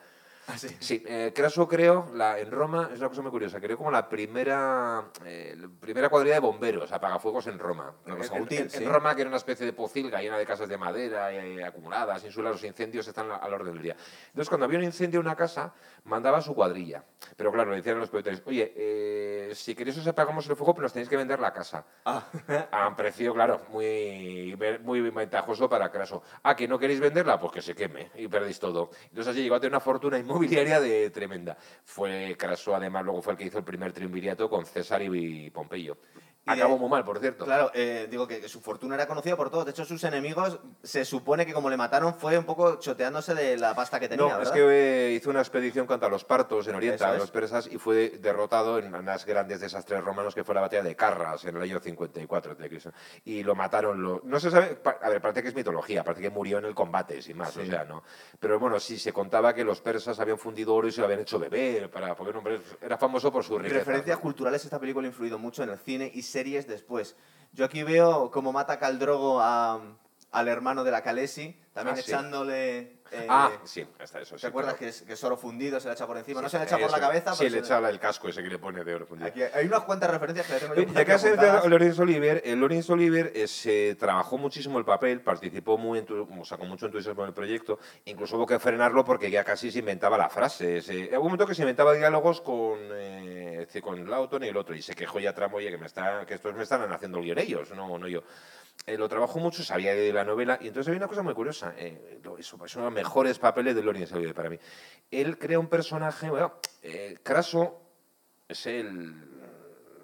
Sí, eh, Craso creo, la, en Roma, es una cosa muy curiosa, creo como la primera, eh, la primera cuadrilla de bomberos, apagafuegos en Roma. En- útil, en, en sí. Roma, que era una especie de pocilga llena de casas de madera eh, acumuladas, insulares, los incendios están al orden del día. Entonces, cuando había un incendio en una casa, mandaba a su cuadrilla. Pero claro, le decían a los propietarios, oye, eh, si queréis os apagamos el fuego, pero nos tenéis que vender la casa. A un precio, claro, muy, muy ventajoso para Craso. Ah, que no queréis venderla, pues que se queme y perdéis todo. Entonces así llegó a tener una fortuna de tremenda. Fue Craso, además, luego fue el que hizo el primer triunvirato con César y Pompeyo. Acabó muy mal, por cierto. Claro, eh, digo que, su fortuna era conocida por todos. De hecho, sus enemigos se supone que como le mataron fue un poco choteándose de la pasta que tenía, No, es ¿verdad? que eh, hizo una expedición contra los partos en Oriente, a es. los persas, y fue derrotado en unas grandes desastres romanos que fue la batalla de Carras en el año 54 de Cristo. Y lo mataron. Lo, no se sabe, a ver, parece que es mitología, parece que murió en el combate, sin más, o Sí. sea, ¿no? Pero bueno, sí se contaba que los persas habían fundido oro y se lo habían hecho beber, para, porque un hombre era famoso por su riqueza. Referencias culturales, esta película ha influido mucho en el cine y series después. Yo aquí veo cómo mata Caldrogo a, al hermano de la Calesi, también Ah, sí. echándole... eh, Ah, sí, está eso. ¿Te sí, acuerdas pero- que es, que es oro fundido, se le echa por encima? no sí, se le echa por la eso. cabeza, Sí, pero le se- echa el casco ese que le pone de oro fundido. Aquí hay unas cuantas referencias que le tengo yo. Ya que aquí has Olivier, eh, Laurence Olivier eh, se trabajó muchísimo el papel, participó muy entu- o sea, con mucho entusiasmo en el proyecto, incluso hubo que frenarlo porque ya casi se inventaba la frase. Se, hubo un momento que se inventaba diálogos con, eh, con Lauton y el otro, y se quejó ya Tramo, oye, que, me está, que estos me están haciendo el guion ellos, no, no yo. Eh, lo trabajó mucho, sabía de la novela, y entonces había una cosa muy curiosa. eh, es uno de los mejores papeles de Laurence Olivier para mí. Él crea un personaje, bueno, eh, Craso es el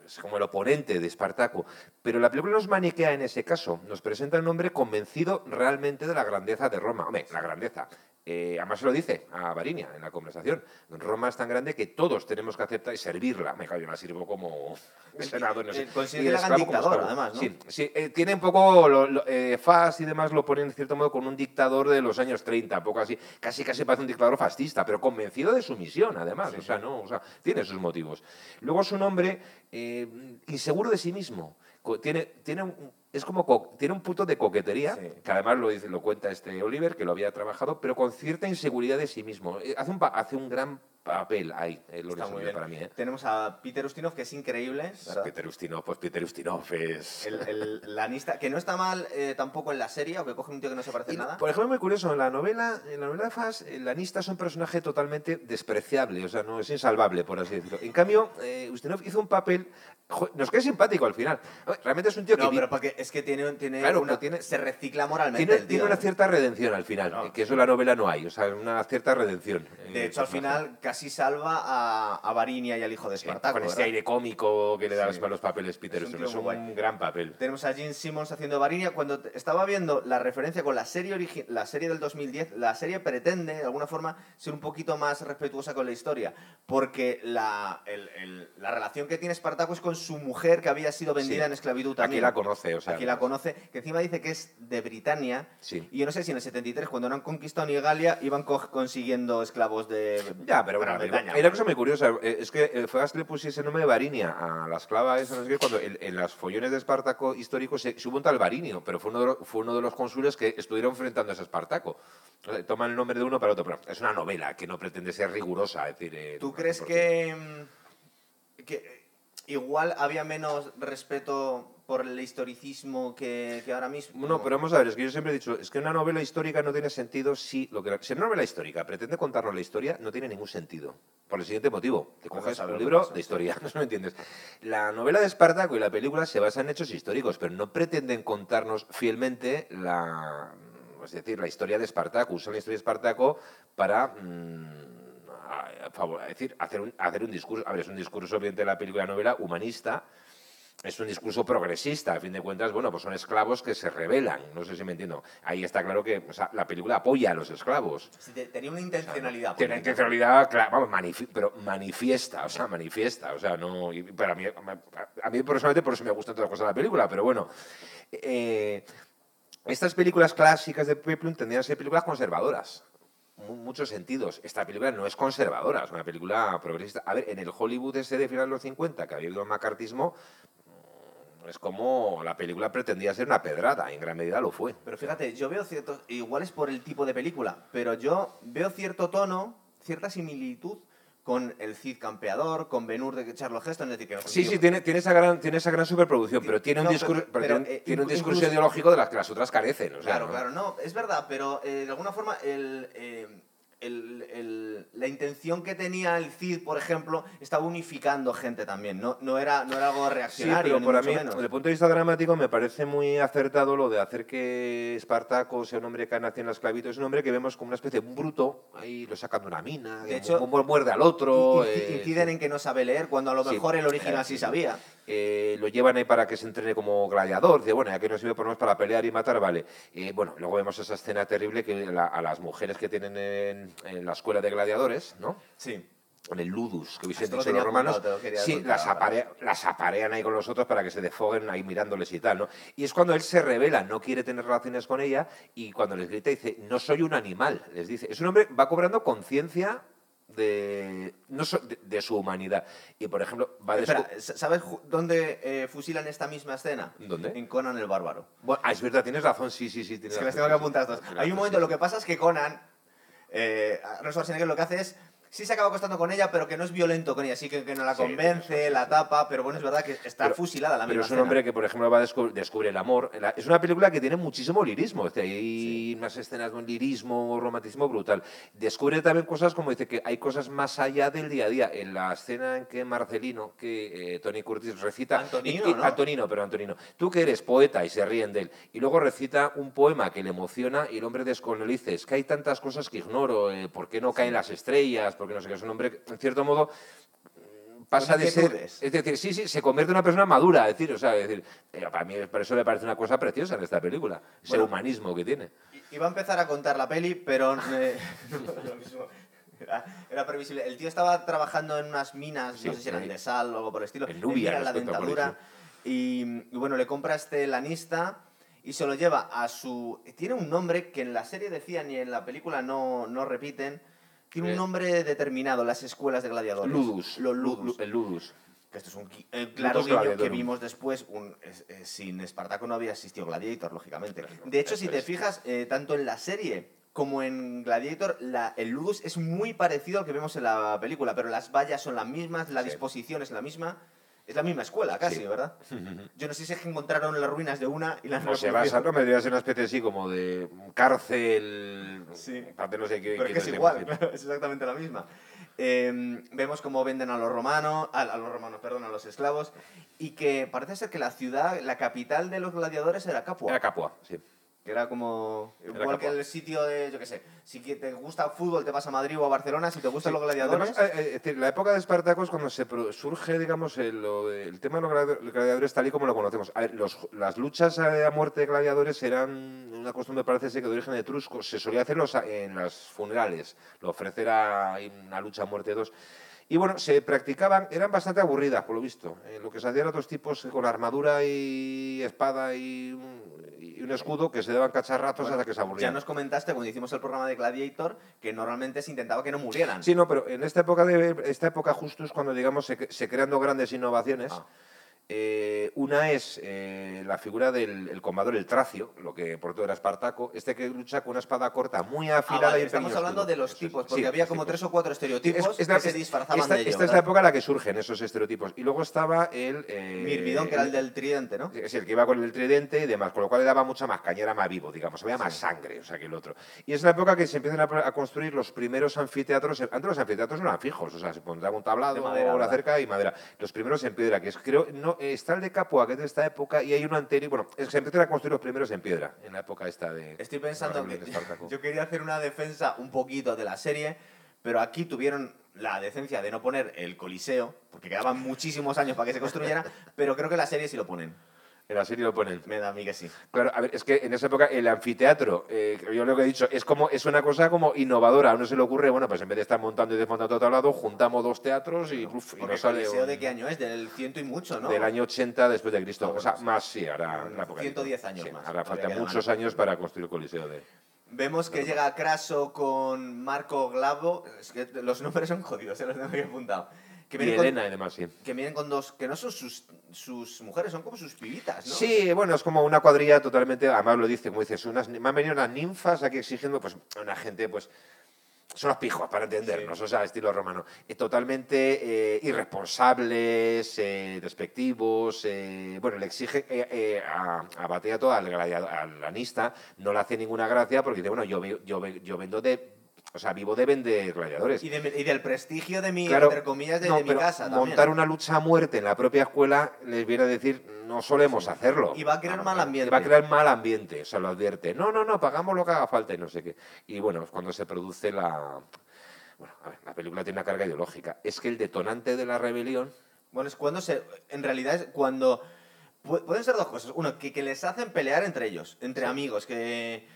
es como el oponente de Espartaco. Pero la película nos maniquea en ese caso. Nos presenta un hombre convencido realmente de la grandeza de Roma. Hombre, la grandeza. Eh, además se lo dice a Varinia en la conversación. Roma es tan grande que todos tenemos que aceptar y servirla. Me cago, yo la sirvo como senador. No sé. Y el dictador, además, ¿no? Sí, sí, eh, tiene un poco, lo, lo- eh, Fast y demás lo ponen en cierto modo con un dictador de los años 30, un poco así, casi casi parece un dictador fascista, pero convencido de su misión, además, o sea, no, o sea, tiene sus motivos. Luego es un hombre inseguro de sí mismo, tiene, tiene un, es como co- tiene un punto de coquetería, Sí. que además lo, dice, lo cuenta este Oliver, que lo había trabajado, pero con cierta inseguridad de sí mismo. Eh, hace, un, hace un gran papel eh, muy Olivier, bien. para mí. ¿eh? Tenemos a Peter Ustinov, que es increíble, ¿verdad? Peter Ustinov, pues Peter Ustinov es... El, el lanista, que no está mal eh, tampoco en la serie, aunque coge un tío que no se parece Y, nada. Por ejemplo, muy curioso, en la novela, en la novela de Fass, el Anista es un personaje totalmente despreciable, o sea, no es insalvable, por así decirlo. En cambio, eh, Ustinov hizo un papel, jo, nos queda simpático al final. Realmente es un tío que No, pero porque es que tiene, tiene, Claro, una- tiene- se recicla moralmente tiene, el tío. tiene una ¿eh? cierta redención al final, No. eh, que eso en la novela no hay, o sea, una cierta redención. en De el hecho, al final casi salva a, a Varinia y al hijo de Espartaco. con este ¿verdad? aire cómico que le da Sí. los papeles Peter Es un es un gran papel. Tenemos a Gene Simmons haciendo Varinia. Cuando estaba viendo la referencia con la serie, la serie del 2010, la serie pretende, de alguna forma, ser un poquito más respetuosa con la historia. Porque la, el- el- la relación que tiene Espartaco es con su mujer, que había sido vendida Sí. en esclavitud Aquí también. la conoce, o sea, Aquí la conoce, que encima dice que es de Britania. Sí. Y yo no sé si en el 73, cuando no han conquistado ni Galia, iban co- consiguiendo esclavos de. Ya, pero pero Bretaña. hay una cosa muy curiosa. eh, Es que eh, Fast le pusiese el nombre de Varinia a la esclava esa, no sé qué, cuando en, en las follones de Espartaco históricos se, se hubo un tal Varinio, pero fue uno, de los, fue uno de los cónsules que estuvieron enfrentando a ese Espartaco. O sea, toman el nombre de uno para otro, pero es una novela que no pretende ser rigurosa. Es decir, eh, ¿Tú crees que igual había menos respeto por el historicismo que, que ahora mismo? No, pero vamos a ver, es que yo siempre he dicho, es que una novela histórica no tiene sentido si lo que si una novela histórica pretende contarnos la historia, no tiene ningún sentido. Por el siguiente motivo, te Pues coges un libro pasa. de historia, no me entiendes. La novela de Espartaco y la película se basan en hechos históricos, pero no pretenden contarnos fielmente la es decir, la historia de Espartaco, usan la historia de Espartaco para mm, a- a favor- es decir, hacer un, hacer un discurso, a ver, es un discurso obviamente de la película novela humanista, es un discurso progresista, a fin de cuentas, bueno, pues son esclavos que se rebelan, no sé si me entiendo. Ahí está claro que o sea, la película apoya a los esclavos. Sí, te- tenía una intencionalidad. Tiene política. intencionalidad, cla- vamos, manifi- pero manifiesta, o sea, manifiesta, o sea, no... y para mí, a mí personalmente por eso me gustan todas las cosas de la película, pero bueno... eh, estas películas clásicas de Peplum tendrían que ser películas conservadoras. Muchos sentidos. Esta película no es conservadora, es una película progresista. A ver, en el Hollywood ese de finales de los 50, que había habido el macartismo, mm, es como la película pretendía ser una pedrada, en gran medida lo fue. Pero fíjate, yo veo cierto, igual es por el tipo de película, pero yo veo cierto tono, cierta similitud con el Cid campeador, con Ben Hur de Charles Heston, es decir, que no Sí, sí, tiene, tiene, esa gran, tiene esa gran superproducción, pero tiene un discurso, pero- pero pero, tiene, eh, tiene un inclu- discurso incluso- ideológico de las que las otras carecen. O sea, Claro, ¿no? claro, no, es verdad, pero eh, de alguna forma el, eh, el- el- la intención que tenía el Cid, por ejemplo, estaba unificando gente también, no, no, era, no era algo Sí, reaccionario, pero ni para mí, menos. desde el punto de vista dramático, me parece muy acertado lo de hacer que Espartaco sea un hombre que ha nacido en la esclavitud. Es un hombre que vemos como una especie de un bruto, ahí lo sacan de una mina, De hecho, mu- mu- muerde al otro. Eh, inciden sí. en que no sabe leer, cuando a lo Sí, mejor el original eh, sí sí. sabía. Eh, lo llevan ahí para que se entrene como gladiador. Dice, bueno, ya que no sirve por menos para pelear y matar, vale. Eh, bueno, luego vemos esa escena terrible que la- a las mujeres que tienen en, en la escuela de gladiadores, ¿no? Sí. en el ludus, que hubiesen dicho los romanos, lo sí, aparea- las aparean ahí con los otros para que se defoguen ahí mirándoles y tal, ¿no? Y es cuando él se revela, no quiere tener relaciones con ella y cuando les grita dice, no soy un animal, les dice. Es un hombre, va cobrando conciencia de, no so- de, de su humanidad. Y, por ejemplo, va Espera, ¿sabes dónde eh, fusilan esta misma escena? ¿Dónde? En Conan el Bárbaro. Bueno, ah, es verdad, tienes razón, sí, sí, sí. Tienes Es que razón, tengo que sí. apuntar. Tienes Hay un momento, lo que pasa es que Conan, eh, Arnold Schwarzenegger lo que hace es, sí se acaba acostando con ella, pero que no es violento con ella, sí que, que no la convence, sí, sí, la tapa, pero bueno, es verdad que está Pero- fusilada la Pero misma es un escena. hombre que, por ejemplo, va a descu- descubre el amor. Es una película que tiene muchísimo lirismo. es decir, hay unas escenas de un lirismo, romanticismo brutal. Descubre también cosas como dice que hay cosas más allá del día a día. En la escena en que Marcelino, que eh, Tony Curtis recita. Antonino, y- ¿no? Antonino, pero Antonino. Tú que eres poeta y se ríen de él. Y luego recita un poema que le emociona y el hombre dice: Es que hay tantas cosas que ignoro. eh, ¿Por qué no caen las estrellas? ¿Por qué no sé qué? Es un hombre en cierto modo pasa de ser, es decir, sí, sí, se convierte en una persona madura, es decir, o sea, es decir, para mí por eso me parece una cosa preciosa en esta película, ese Bueno. humanismo que tiene. Iba a empezar a contar la peli, pero eh, lo mismo. Era, era previsible. El tío estaba trabajando en unas minas, Sí, no sé si eran de sal o algo por el estilo. En le Nubia, nos la dentadura y, y bueno, le compra este lanista y se lo lleva a su... Tiene un nombre que en la serie decían y en la película no, no repiten. Tiene Eh. un nombre determinado, las escuelas de gladiadores. Ludus. Los Lu- ludus. Lu- el Ludus. Que esto es un eh, claro guiño que vimos después. Un, es- eh, sin Espartaco no había existido Gladiator, lógicamente. De hecho, si te fijas, eh, tanto en la serie como en Gladiator, la- el Ludus es muy parecido al que vemos en la película, pero las vallas son las mismas, la Sí. disposición es la misma. Es la misma escuela, casi, Sí. ¿verdad? Yo no sé si es que encontraron las ruinas de una y las No se basa, no me debería ser una especie así como de cárcel, Sí. para no sé qué. Pero es que igual, claro, es exactamente la misma. Eh, vemos cómo venden a los romanos, a, a los romanos, perdón, a los esclavos, y que parece ser que la ciudad, la capital de los gladiadores era Capua. Era Capua, sí. Que era como Era igual que el sitio de, yo qué sé, si te gusta el fútbol te vas a Madrid o a Barcelona, si te gustan los gladiadores, Además, eh, eh, la época de Espartaco es cuando se surge, digamos, el, tema de los gladi- los gladiadores tal y como lo conocemos. A ver, los- las luchas a, muerte de gladiadores eran una costumbre, parece ser que de origen etrusco. Se solía hacerlos a- en los funerales, lo ofrecer a una lucha a muerte dos. Y bueno, se practicaban, eran bastante aburridas, por lo visto. Eh, lo que se hacían otros tipos con armadura y espada y, y un escudo que se daban cacharrazos Bueno, hasta que se Ya aburrían. nos comentaste cuando hicimos el programa de Gladiator que normalmente se intentaba que no murieran. Sí, no, pero en esta época, de, esta época justo es cuando, digamos, se, se crean dos grandes innovaciones. Ah. Eh, una es eh, la figura del el combador, el tracio, lo que por todo era Espartaco, este que lucha con una espada corta muy Ah, afilada vale, y un estamos hablando de los tipos, Sí, porque había como tipos. tres o cuatro estereotipos es- es la- que se disfrazaban esta, de ello. esta es la época en la que surgen esos estereotipos. Y luego estaba el... Eh, Mirmidón, que era el del tridente, ¿no? es el que iba con el tridente y demás, con lo cual le daba mucha más caña, era más vivo, digamos, había más sangre, o sea, que el otro. Y es la época que se empiezan a, a construir los primeros anfiteatros. Antes los anfiteatros no eran fijos, o sea, se pondrá un tablado De madera, ¿verdad? cerca y madera. Los primeros en piedra, que es, creo, no, está el de Capua, que es de esta época, y hay uno anterior, bueno, es- se empiezan a construir los primeros en piedra, en la época esta de... Estoy pensando que yo quería hacer una defensa un poquito de la serie, pero aquí tuvieron la decencia de no poner el Coliseo, porque quedaban muchísimos años para que se construyera, pero creo que la serie sí lo ponen. En la serie lo ponen. Me da a mí que sí. Claro, a ver, es que en esa época el anfiteatro, eh, yo lo que he dicho, es como es una cosa como innovadora. A uno se le ocurre, bueno, pues en vez de estar montando y desmontando todo tablado, juntamos dos teatros y, uf, y nos el sale Coliseo un- de qué año es, del ciento y mucho, ¿no? del año 80 después de Cristo. O sea, bueno, más sí, ahora la época de- 110 años sí, más, Ahora faltan muchos años. para construir el Coliseo de... Vemos que llega Craso con Marco Glavo. Es que los nombres son jodidos, se los tengo aquí apuntado. Que Y con, Elena y demás, sí. que vienen con dos, que no son sus, sus mujeres, son como sus pibitas, ¿no? Sí, bueno, es como una cuadrilla totalmente, además lo dice, como dices, unas, me han venido unas ninfas aquí exigiendo, pues, una gente, pues, son los pijos, para entendernos, o sea, estilo romano. Y totalmente eh, irresponsables, eh, despectivos, eh, bueno, le exige eh, eh, a, a Bateato, al, al lanista, no le hace ninguna gracia porque dice, bueno, yo, yo, yo vendo de... O sea, vivo de vender gladiadores. Y, de- y del prestigio de mi, Claro, entre comillas, de, no, de mi pero casa montar también. una lucha a muerte en la propia escuela les viene a decir no solemos hacerlo. Y va a crear Ah, mal ambiente. y Va a crear mal ambiente, se lo advierte. No, no, no, pagamos lo que haga falta y no sé qué. Y bueno, es cuando se produce la... Bueno, a ver, la película tiene una carga ideológica. Es que el detonante de la rebelión... Bueno, es cuando se. En realidad es cuando. pu- Pueden ser dos cosas. Uno, que, que les hacen pelear entre ellos, entre Sí. amigos. Que.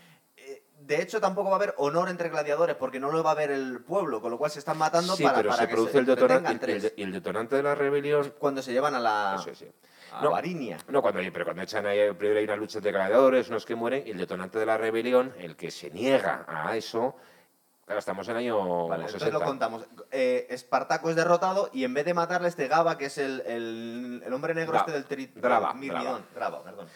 De hecho, tampoco va a haber honor entre gladiadores porque no lo va a ver el pueblo, con lo cual se están matando sí, para, pero para se que produce se el detonante, el, detonante de la rebelión... Cuando se llevan a la. Eso es, sí. a No. Varinia. No, cuando, pero cuando echan ahí, primero hay una lucha de gladiadores, unos que mueren, y el detonante de la rebelión, el que se niega a eso, claro, estamos en el año Vale, entonces 60. lo contamos. Eh, Espartaco es derrotado y en vez de matarle este Gaba, que es el, el- el hombre negro Dra- este del tri... Mirmidón, Draba, perdón.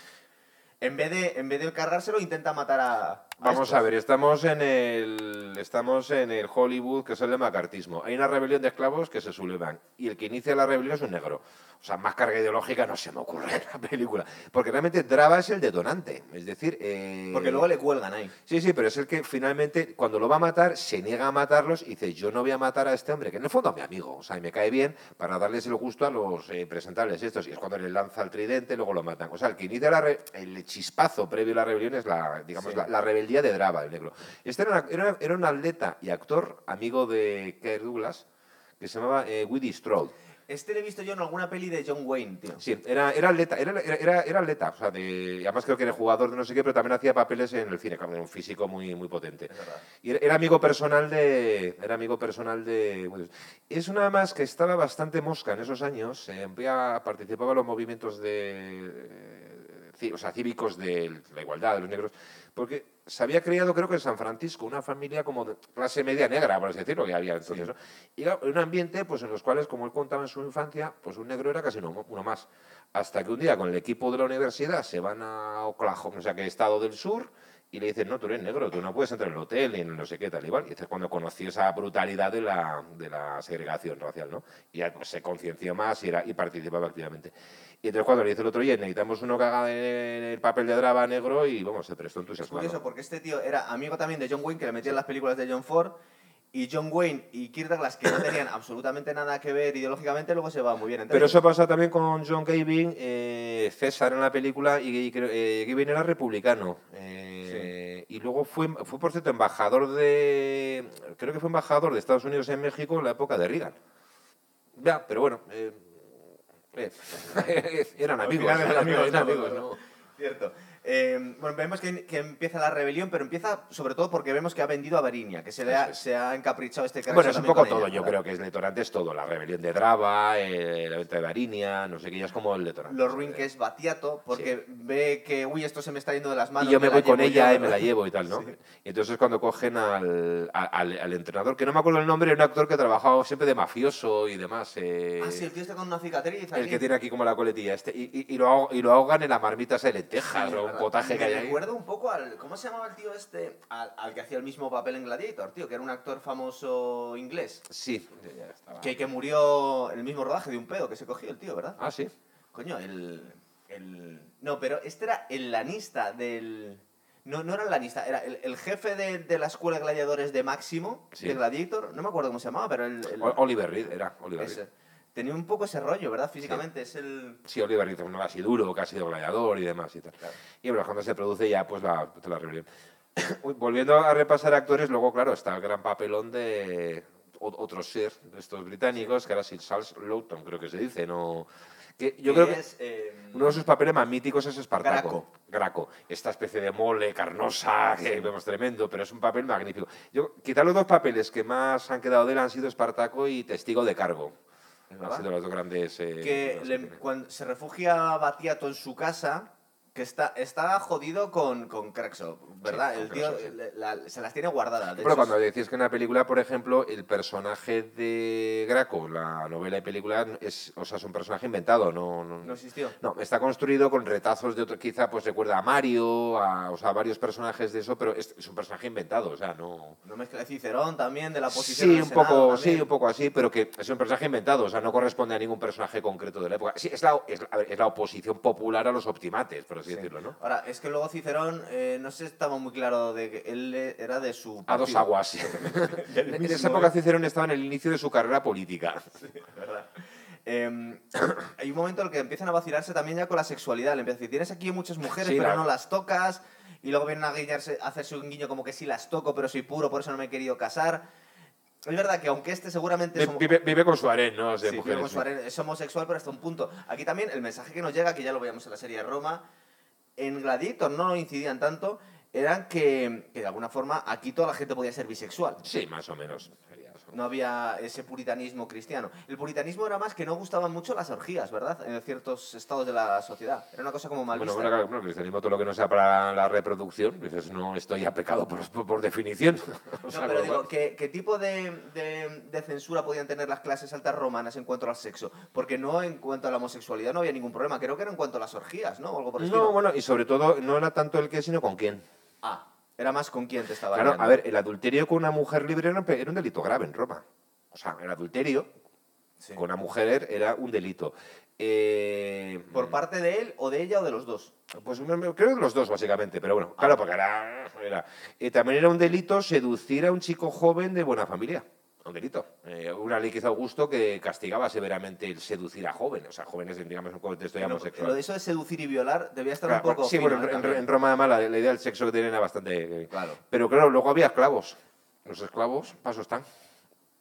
En vez, de, en vez de cargárselo, intenta matar a. Vamos a ver, estamos en el estamos en el Hollywood que es el de macartismo. Hay una rebelión de esclavos que se sublevan y el que inicia la rebelión es un negro. O sea, más carga ideológica no se me ocurre en la película, porque realmente Drava es el detonante, es decir, eh, Porque luego le cuelgan ahí. Sí, sí, pero es el que finalmente, cuando lo va a matar, se niega a matarlos y dice, yo no voy a matar a este hombre, que en el fondo es mi amigo, o sea, y me cae bien para darles el gusto a los eh, presentables estos. Y es cuando le lanza el tridente, luego lo matan. O sea, el que inicia la re- el chispazo previo a la rebelión es la, digamos, Sí. la, la rebeldía de Drava, el negro. Este era, una- era, era un atleta y actor, amigo de Kirk Douglas, que se llamaba eh, Woody Strode. Este le he visto yo en alguna peli de John Wayne, tío. Sí, era, era atleta, era, era, era- era atleta, o sea, de, además creo que era jugador de no sé qué, pero también hacía papeles en el cine, era un físico muy, muy potente. Y era, amigo personal de. Era amigo personal de. bueno, Es una más que estaba bastante mosca en esos años. eh, participaba en los movimientos de. eh, o sea, cívicos de la igualdad de los negros. Porque se había criado, creo que en San Francisco, una familia como de clase media negra, por así decirlo, que había entonces. ¿no? Y era un ambiente pues, en los cuales, como él contaba en su infancia, pues un negro era casi uno, uno más. Hasta que un día con el equipo de la universidad se van a Oklahoma, o sea, que estado del sur, y le dicen, no, tú eres negro, tú no puedes entrar en el hotel, en no sé qué, tal y igual. Y es cuando conoció esa brutalidad de la, de la segregación racial, ¿no? Y ya pues, se concienció más y, era, y participaba activamente. Y entonces cuando le dice el otro, oye, necesitamos uno que haga el papel de drama negro y, vamos, se prestó Es entusiasmado. curioso porque este tío era amigo también de John Wayne, que le metía en las películas de John Ford. Y John Wayne y Kirk Douglas, que no tenían absolutamente nada que ver ideológicamente, luego se va muy bien Pero eso pasa también con John Gavin, eh, César en la película, y, y eh, Gavin era republicano. eh, Y luego fue, fue, por cierto, embajador de. Creo que fue embajador de Estados Unidos en México en la época de Reagan. Ya, pero bueno. eran amigos, final eran eran amigos, eran ¿no? amigos, ¿no? Cierto. Eh, bueno, vemos que, que empieza la rebelión, pero empieza sobre todo porque vemos que ha vendido a Varinia, que se, le ha, se ha encaprichado este Bueno, es un poco todo, ella, yo creo que es detonante, es todo. La rebelión de Drava, eh, la venta de Varinia, no sé qué, ya es como el detonante. Lo ruin que es Batiato, porque ve que, uy, esto se me está yendo de las manos. Y yo me voy con ella y me la llevo y tal, ¿no? Sí. Y entonces es cuando cogen al, a- al, al entrenador, que no me acuerdo el nombre, era un actor que trabajaba siempre de mafioso y demás. eh, Ah, sí, el tío está con una cicatriz. el que tiene aquí como la coletilla este. Y, y- y lo, y lo ahogan en la marmita esa de lentejas Sí. Potaje Me que hay ahí. recuerda un poco al. ¿Cómo se llamaba el tío este? Al, al que hacía el mismo papel en Gladiator, tío, que era un actor famoso inglés. Sí, ya estaba. Que, que murió en el mismo rodaje de un pedo que se cogió el tío, ¿verdad? Ah, sí. Coño, el, el- No, pero este era el lanista del... No, no era el lanista, era el, el jefe de, de la escuela de gladiadores de Máximo, Sí. de Gladiator. No me acuerdo cómo se llamaba, pero el... Oliver Reed, era Oliver ese. Tenía un poco ese rollo, ¿verdad? Físicamente, es el... Sí, Oliver Reed, uno así duro, que ha sido gladiador y demás y tal. Claro. Y bueno, cuando se produce ya pues la, la rebelión. Volviendo a repasar actores, luego, claro, está el gran papelón de otro ser de estos británicos, que ahora Sir Charles Lawton, creo que se dice, no... Que yo creo que eh, uno de sus papeles más míticos es Espartaco. Graco. Graco. Esta especie de mole carnosa que vemos tremendo, pero es un papel magnífico. Yo, quizá los dos papeles que más han quedado de él han sido Espartaco y Testigo de Cargo. ¿Verdad? sido los dos grandes... eh, que le- cuando se refugia Batiato en su casa, que está, está jodido con, con Crackshot, ¿verdad? con el tío Crackshot, sí. la- se las tiene guardadas. de Pero hecho, cuando decís que en la película, por ejemplo, el personaje de Graco, la novela y película, es, o sea, es un personaje inventado, no, no, no existió. no, está construido con retazos de otro, quizá pues recuerda a Mario, a, o sea, a varios personajes de eso, pero es, es un personaje inventado, o sea, no... No mezcla Cicerón también, de la posición Sí, un Senado poco, también. sí, un poco así, pero que es un personaje inventado, o sea, no corresponde a ningún personaje concreto de la época. Sí, es la, es, ver, es la oposición popular a los optimates, por así Sí. decirlo, ¿no? Ahora, es que luego Cicerón, eh, no sé, estaba muy claro de que él era de su A dos partido, aguas. En esa época. Cicerón estaba en el inicio de su carrera política. ¿verdad? Eh, hay un momento en el que empiezan a vacilarse también ya con la sexualidad. Le empiezan a decir, tienes aquí muchas mujeres, Sí, pero la- no las tocas. Y luego vienen a, guiñarse, a hacerse un guiño como que sí las toco, pero soy puro, por eso no me he querido casar. Es verdad que aunque este seguramente es Vive, vive con su harén, ¿no? De Sí, mujeres, Diego Suárez es homosexual, pero hasta un punto. Aquí también el mensaje que nos llega, que ya lo veíamos en la serie Roma, en Gladiator no lo incidían tanto, eran que, que de alguna forma aquí toda la gente podía ser bisexual. Sí, más o menos. No había ese puritanismo cristiano. El puritanismo era más que no gustaban mucho las orgías, ¿verdad? En ciertos estados de la sociedad. Era una cosa como mal Bueno, vista. bueno, el cristianismo, todo lo que no sea para la reproducción, dices, no estoy ya pecado por, por- definición. O No, sea, pero con lo digo, ¿qué, qué tipo de, de- de censura podían tener las clases altas romanas en cuanto al sexo? Porque no en cuanto a la homosexualidad no había ningún problema. Creo que era en cuanto a las orgías, ¿no? O algo por el No, estilo. bueno, y sobre todo, no era tanto el qué, sino con quién. Ah, era más con quién te estaba Claro, a ver, el adulterio con una mujer libre era un, pe- era un delito grave en Roma. O sea, el adulterio Sí. con una mujer era un delito. Eh, ¿Por parte de él o de ella o de los dos? Pues creo que los dos, básicamente, pero bueno, claro, porque era. era- eh, también era un delito seducir a un chico joven de buena familia. Un delito. Eh, una ley que hizo Augusto que castigaba severamente el seducir a jóvenes, o sea, jóvenes, en, digamos, un contexto ya Lo, homosexual. lo de eso de seducir y violar debía estar Claro, un poco. sí, bueno, ¿eh? en, en- en Roma además la, la idea del sexo que tienen era bastante... eh, Claro. Pero claro, luego había esclavos. Los esclavos, paso están.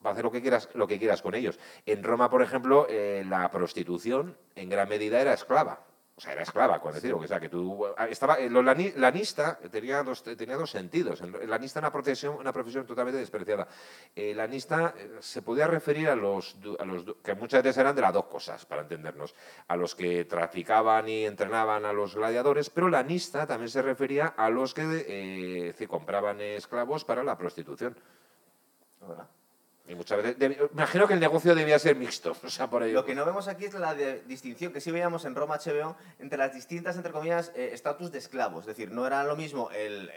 Para hacer lo que quieras, lo que quieras con ellos. En Roma, por ejemplo, eh, la prostitución en gran medida era esclava. O sea, era esclava, con decirlo. O sea, que tú... Estaba, eh, lo lani- lanista tenía dos, tenía dos sentidos. En- El lanista era una profesión, una profesión totalmente despreciada. El lanista eh, se podía referir a los, a los que muchas veces eran de las dos cosas, para entendernos. A los que traficaban y entrenaban a los gladiadores, pero lanista también se refería a los que eh, se compraban esclavos para la prostitución. ¿Verdad? Y imagino que el negocio debía ser mixto. O sea, por ello. Lo que no vemos aquí es la de- distinción que sí veíamos en Roma HBO entre las distintas, entre comillas, eh, estatus de esclavos. Es decir, no era lo mismo el-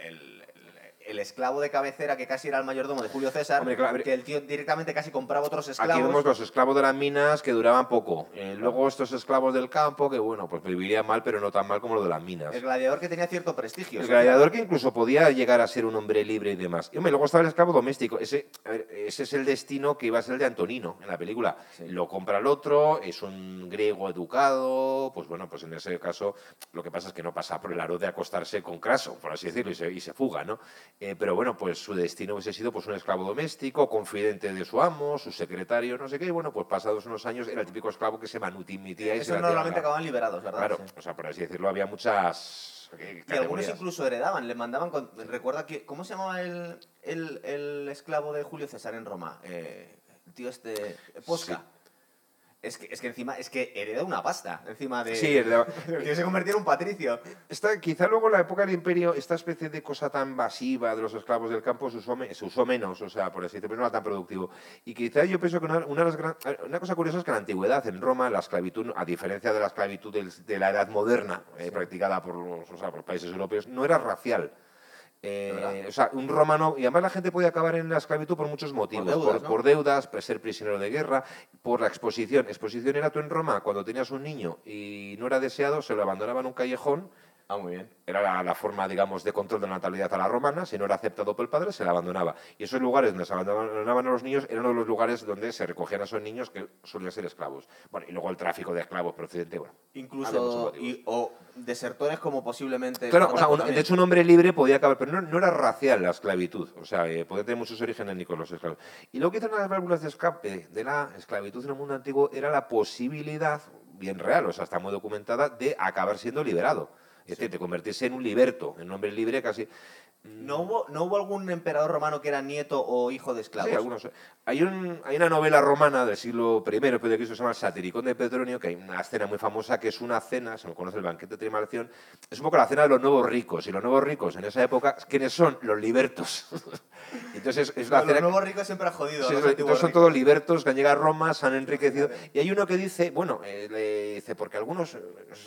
el- esclavo de cabecera que casi era el mayordomo de Julio César, Hombre, claro, que el tío directamente casi compraba otros esclavos. Aquí vemos los esclavos de las minas que duraban poco. Eh, luego estos esclavos del campo que, bueno, pues vivirían mal, pero no tan mal como los de las minas. El gladiador que tenía cierto prestigio. El gladiador que incluso podía llegar a ser un hombre libre y demás. Y hombre, luego estaba el esclavo doméstico. Ese, a ver, ese es el destino que iba a ser el de Antonino en la película. Sí. Lo compra el otro, es un griego educado. Pues bueno, pues en ese caso lo que pasa es que no pasa por el aro de acostarse con Craso, por así decirlo, y se, y se fuga, ¿no? Eh, pero bueno, pues su destino hubiese sido pues un esclavo doméstico, confidente de su amo, su secretario, no sé qué. Y bueno, pues pasados unos años era el típico esclo que se manumitía y se Esos la normalmente tiraba. acaban liberados, ¿verdad? Claro, Sí. o sea, por así decirlo, había muchas ¿qué Y algunos incluso heredaban, le mandaban. Con, recuerda que. ¿Cómo se llamaba el, el, el esclavo de Julio César en Roma? Eh, el tío este. Posca. Sí. Es que, es que encima, es que hereda una pasta encima de. Sí, tío se convirtió en un patricio. Está, quizá luego en la época del imperio, esta especie de cosa tan masiva de los esclavos del campo se usó, se usó menos, o sea, por así decirlo, pero no era tan productivo. Y quizá yo pienso que una, una, de las gran- una cosa curiosa es que en la antigüedad, en Roma, la esclavitud, a diferencia de la esclavitud de la edad moderna, eh, practicada por los, o sea, por los países europeos, no era racial. Eh, o sea, un romano, y además la gente podía acabar en la esclavitud por muchos motivos, por deudas, por, ¿no? deudas, por ser prisionero de guerra, por la exposición. Exposición era tú en Roma, cuando tenías un niño y no era deseado, se lo abandonaban en un callejón Ah, muy bien. era la, la forma, digamos, de control de la natalidad a la romana. Si no era aceptado por el padre, se le abandonaba. Y esos lugares donde se abandonaban a los niños eran uno de los lugares donde se recogían a esos niños que solían ser esclavos. Bueno, y luego el tráfico de esclavos procedente, bueno. Incluso. Y, o desertores como posiblemente. Claro, o sea, un- de hecho un hombre libre podía acabar, pero no, no era racial la esclavitud, o sea, eh, podía tener muchos orígenes ni con los esclavos. Y lo que hicieron las válvulas de escape de la esclavitud en el mundo antiguo era la posibilidad, bien real, o sea, está muy documentada, de acabar siendo liberado. Es decir, de convertirse en un liberto, en un hombre libre casi. ¿No hubo, ¿No hubo algún emperador romano que era nieto o hijo de esclavos? Sí, algunos. Hay, un, hay una novela romana del siglo I después de Cristo se llama El Satiricón de Petronio, que hay una escena muy famosa que es una cena, se me conoce el banquete de Trimalción, es un poco la cena de los nuevos ricos. Y los nuevos ricos en esa época, ¿quiénes son? Los libertos. Entonces es una Los cena. nuevos ricos siempre han jodido. Sí, a los entonces son ricos. todos libertos que han llegado a Roma, se han enriquecido. Y hay uno que dice, bueno, eh, le dice, porque algunos,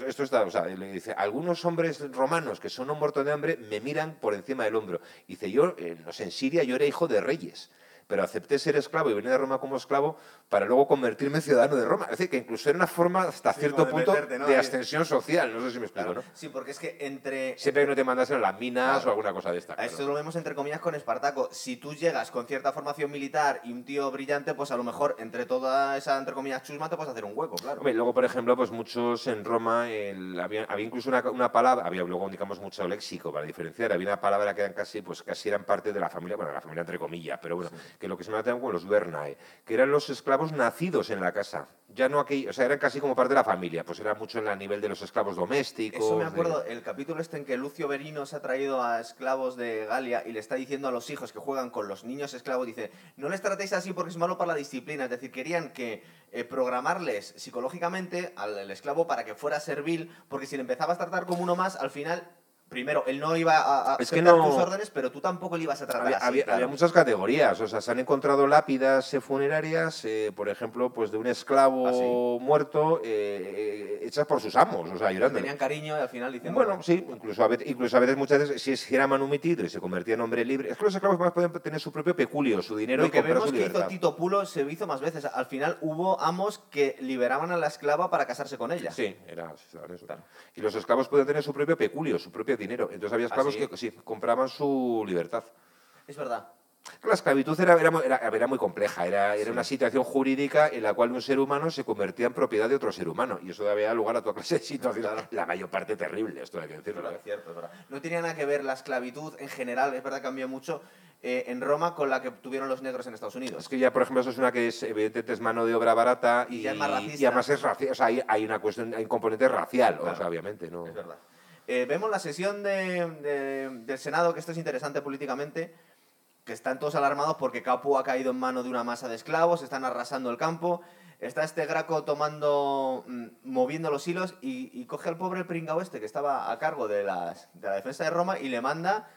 esto está, o sea, le dice, algunos hombres romanos que son un muerto de hambre me miran por encima del hombro. Dice, yo, eh, no sé, en Siria yo era hijo de reyes, pero acepté ser esclavo y venir a Roma como esclavo para luego convertirme en ciudadano de Roma. Es decir, que incluso era una forma hasta Sí, cierto de punto meterte, ¿no? de ascensión social. No sé si me explico, Claro. ¿no? Sí, porque es que entre. Siempre que no te mandasen a las minas Claro. o alguna cosa de esta. Claro. Esto lo vemos entre comillas con Espartaco. Si tú llegas con cierta formación militar y un tío brillante, pues a lo mejor entre toda esa entre comillas chusma te puedes hacer un hueco, claro. Hombre, luego, por ejemplo, pues muchos en Roma, el- había, había incluso una, una palabra, había luego, digamos, mucho léxico para diferenciar, había una palabra que eran casi, pues casi eran parte de la familia, bueno, la familia entre comillas, pero bueno, que lo que se me como los Vernae, que eran los esclavos nacidos en la casa, ya no aquí, o sea, eran casi como parte de la familia, pues era mucho en el nivel de los esclavos domésticos. Eso me de- acuerdo, el capítulo este en que Lucio Verino se ha traído a esclavos de Galia y le está diciendo a los hijos que juegan con los niños esclavos, dice, no les tratéis así porque es malo para la disciplina. Es decir, querían que eh, programarles psicológicamente al el esclavo para que fuera servil, porque si le empezabas a tratar como uno más, al final, primero, él no iba a, a Es que no- tus órdenes, pero tú tampoco le ibas a tratar Había, así. había- claro. había muchas categorías, o sea, se han encontrado lápidas funerarias, eh, por ejemplo, pues de un esclavo ¿Ah, sí? muerto eh, eh, hechas por sus amos, o sea, llorando. Tenían cariño y al final diciendo... Bueno, sí, incluso a, veces, incluso a veces muchas veces, si es- manumitido y se convertía en hombre libre, es que los esclavos más pueden tener su propio peculio, su dinero Lo y que comprar vemos su que hizo. Tito Pulo se hizo más veces. Al final hubo amos que liberaban a la esclava para casarse con ella. Sí, era era eso. Claro. Y los esclavos podían tener su propio peculio, su propio dinero. Entonces había esclavos sí? que sí, compraban su libertad. Es verdad. La esclavitud era, era, muy- era- era muy compleja, era, era una situación jurídica en la cual un ser humano se convertía en propiedad de otro ser humano. Y eso daba lugar a toda clase de situaciones, la mayor parte terrible, esto hay que decirlo. ¿eh? cierto, es verdad. No tenía nada que ver la esclavitud en general, es verdad que cambió mucho eh, en Roma con la que tuvieron los negros en Estados Unidos. Es que ya, por ejemplo, eso es una que es, evidentemente, es mano de obra barata y, Y y además es racial. O sea, hay, hay una cuestión, hay un componente racial, o Claro. sea, obviamente, ¿no? Es verdad. Eh, vemos la sesión de- de- del Senado, que esto es interesante políticamente, que están todos alarmados porque Capu ha caído en mano de una masa de esclavos, están arrasando el campo. Está este Graco tomando, mm, moviendo los hilos y, coge al pobre pringao este que estaba a cargo de la defensa de Roma y le manda,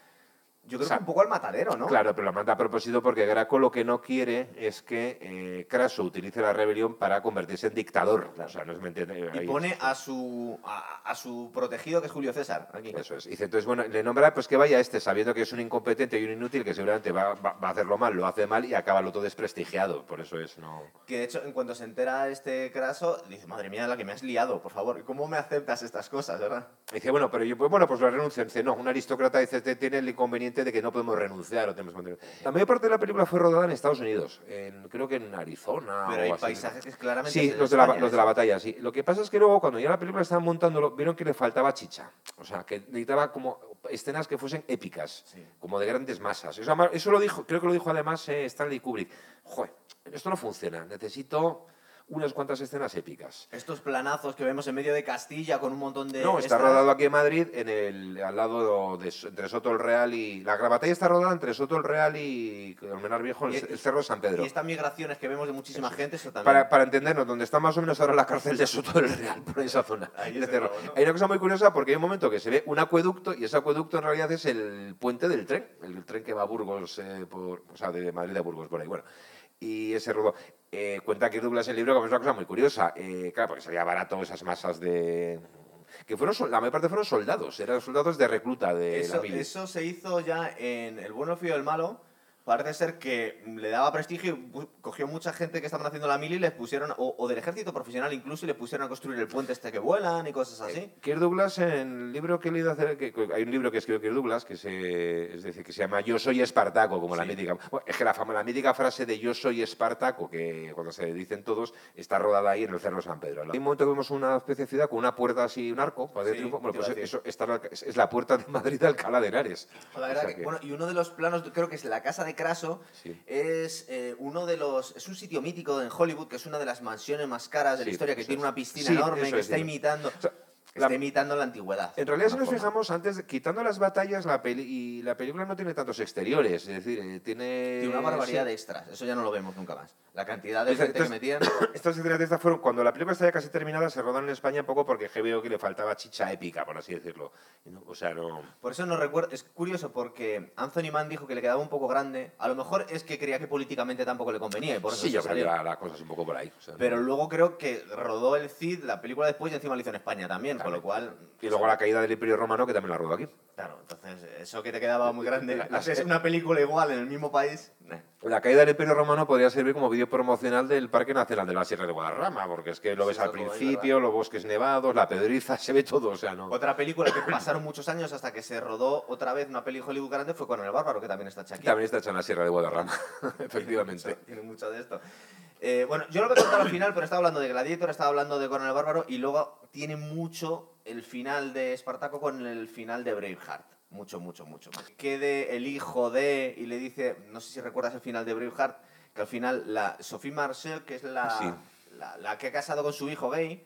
yo creo O sea, que un poco al matadero, ¿no? Claro, pero lo manda a propósito porque Graco lo que no quiere es que eh, Craso utilice la rebelión para convertirse en dictador. O sea, no es mentira. Y pone a su, a, a su protegido, que es Julio César. Aquí. Eso es. Dice, entonces, bueno, le nombra pues que vaya este, sabiendo que es un incompetente y un inútil, que seguramente va, va- va a hacerlo mal, lo hace mal y acaba lo todo desprestigiado. Por eso es, no... Que de hecho, en cuanto se entera este craso, dice, madre mía, la que me has liado, por favor, ¿cómo me aceptas estas cosas, verdad? Dice, bueno, pero yo, pues bueno, pues lo renuncio. Dice, no, un aristócrata dice, "Te- tiene el inconveniente de que no podemos renunciar o tenemos que mantener". La mayor parte de la película fue rodada en Estados Unidos, en- creo que en Arizona Pero o hay así. paisajes claramente... Sí, los de, la, los de la eso. batalla, sí. Lo que pasa es que luego, cuando ya la película estaban montándolo, vieron que le faltaba chicha. O sea, que necesitaba como escenas que fuesen épicas, Sí. como de grandes masas. Eso lo dijo, creo que lo dijo además eh, Stanley Kubrick. Joder, esto no funciona. Necesito unas cuantas escenas épicas. Estos planazos que vemos en medio de Castilla con un montón de. No, está rodado aquí en Madrid, en el, al lado de, entre Soto el Real y... La batalla está rodada entre Soto el Real y Almenar Viejo, el, Y- el Cerro de San Pedro. Y estas migraciones que vemos de muchísima gente, eso también. Para, para entendernos, donde está más o menos ahora la cárcel de Soto del Real, por esa zona. Hay una cosa muy curiosa porque hay un momento que se ve un acueducto y ese acueducto en realidad es el puente del tren, el tren que va a Burgos, eh, por, o sea, de Madrid a Burgos, por ahí. Bueno, y ese rodó. Eh, cuenta Kirk Douglas el libro que es una cosa muy curiosa. Eh, claro, porque salía barato esas masas de. que fueron, la mayor parte fueron soldados, eran soldados de recluta de la Eso, mili. eso se hizo ya en El bueno, fío y el malo. Parece ser que le daba prestigio y cogió mucha gente que estaban haciendo la mili y les pusieron, o, o del ejército profesional incluso, y le pusieron a construir el puente este que vuelan y cosas así. Kirk Douglas, en el libro que he leído hacer, que, que hay un libro que escribió Kirk Douglas, que se, es decir, que se llama Yo soy Espartaco, como la Sí. mítica. Bueno, es que la, fama, la mítica frase de Yo soy Espartaco, que cuando se dicen todos, está rodada ahí en el Cerro San Pedro. Hay un momento que vemos una especie de ciudad con una puerta así, un arco, para Sí. Bueno, pues eso está la- es, la puerta de Madrid de Alcalá de Henares. La O sea que- bueno, y uno de los planos, creo que es la casa de Craso, Sí. es eh, uno de los. Es un sitio mítico en Hollywood, que es una de las mansiones más caras de Sí, la historia, que tiene es. una piscina enorme, que es, está imitando. O sea, está la- imitando la antigüedad. En realidad, si nos forma. fijamos, antes, quitando las batallas, la peli, y la película no tiene tantos exteriores, es decir, eh, tiene... Tiene una barbaridad sí. de extras, eso ya no lo vemos nunca más. La cantidad de Entonces- gente que metían. Estas escenas de estas fueron, cuando la película está ya casi terminada, se rodaron en España un poco porque que veo que le faltaba chicha épica, por así decirlo. No- o sea, no... Por eso no recuerdo. Es curioso porque Anthony Mann dijo que le quedaba un poco grande. A lo mejor es que creía que políticamente tampoco le convenía y por eso sí, yo creo que la, la cosa es un poco por ahí. o sea, no- Pero luego creo que rodó el Cid, la película después y encima lo hizo en España también, con lo cual. Y luego la caída del Imperio Romano, que también la rodó aquí. Claro, entonces eso que te quedaba muy grande. La- es una película igual en el mismo país. nah. La caída del Imperio Romano podría servir como vídeo promocional del Parque Nacional de la Sierra de Guadarrama, porque es que lo Sí, ves al principio, los bosques nevados, la pedriza, se ve todo, o sea, no... Otra película que pasaron muchos años hasta que se rodó otra vez una peli Hollywood grande fue con El Bárbaro, que también está hecha aquí. También está hecha en la Sierra de Guadarrama, efectivamente. Tiene mucho de esto. Eh, bueno, yo lo voy a contar al final, pero estaba hablando de Gladiator, estaba hablando de Conan el Bárbaro y luego tiene mucho el final de Espartaco con el final de Braveheart. Mucho, mucho, mucho. Quede el hijo de y le dice, no sé si recuerdas el final de Braveheart, que al final la Sophie Marceau, que es la, Sí. la, la que ha casado con su hijo gay,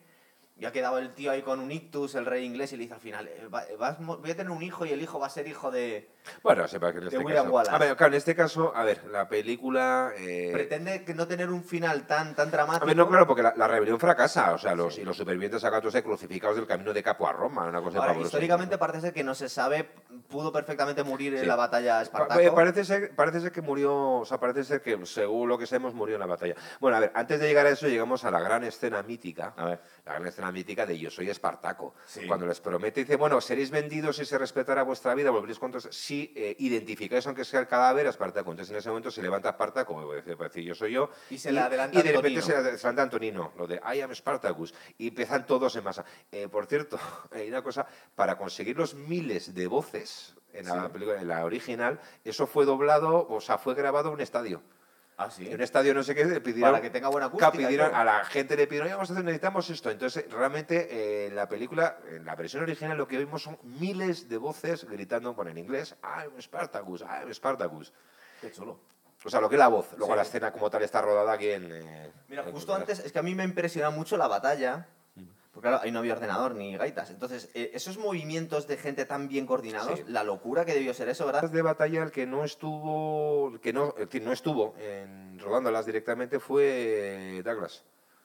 y ha quedado el tío ahí con un ictus, el rey inglés, y le dice al final, eh, va- vas voy a tener un hijo y el hijo va a ser hijo de... Bueno, sepa que en este caso... A ver, claro, en este caso, a ver, la película... eh, Pretende que no tener un final tan, tan dramático. A ver, no, claro, porque la, la rebelión fracasa, o sea, los, y los supervivientes acá todos crucificados del camino de Capo a Roma, una cosa Ahora, históricamente parece ser que no se sabe, pudo perfectamente morir en la batalla Pa- Espartaco. eh, Parece ser, parece ser que murió, o sea, parece ser que según lo que sabemos murió en la batalla. Bueno, a ver, antes de llegar a eso llegamos a la gran escena mítica, A ver. la gran escena mítica de Yo soy Espartaco. Sí. Cuando les promete, dice, bueno, seréis vendidos si se respetará vuestra vida, volveréis contra si eh, identificáis, aunque sea el cadáver, a Espartaco. Entonces en ese momento se levanta Espartaco, como decir, decir, yo soy yo, Y se le adelanta y de repente Antonino. se le adelanta Antonino, lo de I am Spartacus, y empiezan todos en masa. Eh, por cierto, hay una cosa, para conseguir los miles de voces en la, película, en la original, eso fue doblado, o sea, fue grabado en un estadio. Ah, sí. En un estadio no sé qué, pidieron, Para que tenga buena acústica y pidieron- todo. a la gente le pidieron, "Oye, vamos a hacer, necesitamos esto. Entonces, realmente, eh, en la película, en la versión original, lo que vimos son miles de voces gritando, bueno, en inglés, I'm Spartacus, I'm Spartacus. Qué chulo. O sea, lo que es la voz. Luego Sí. la escena como tal está rodada aquí en... eh, Mira, en justo antes, es que a mí me impresiona mucho la batalla. Porque claro, ahí no había ordenador ni gaitas. Entonces, eh, esos movimientos de gente tan bien coordinados, Sí. la locura que debió ser eso, ¿verdad? de batalla el que no estuvo el que no es decir, no estuvo en, rodándolas directamente fue eh, Douglas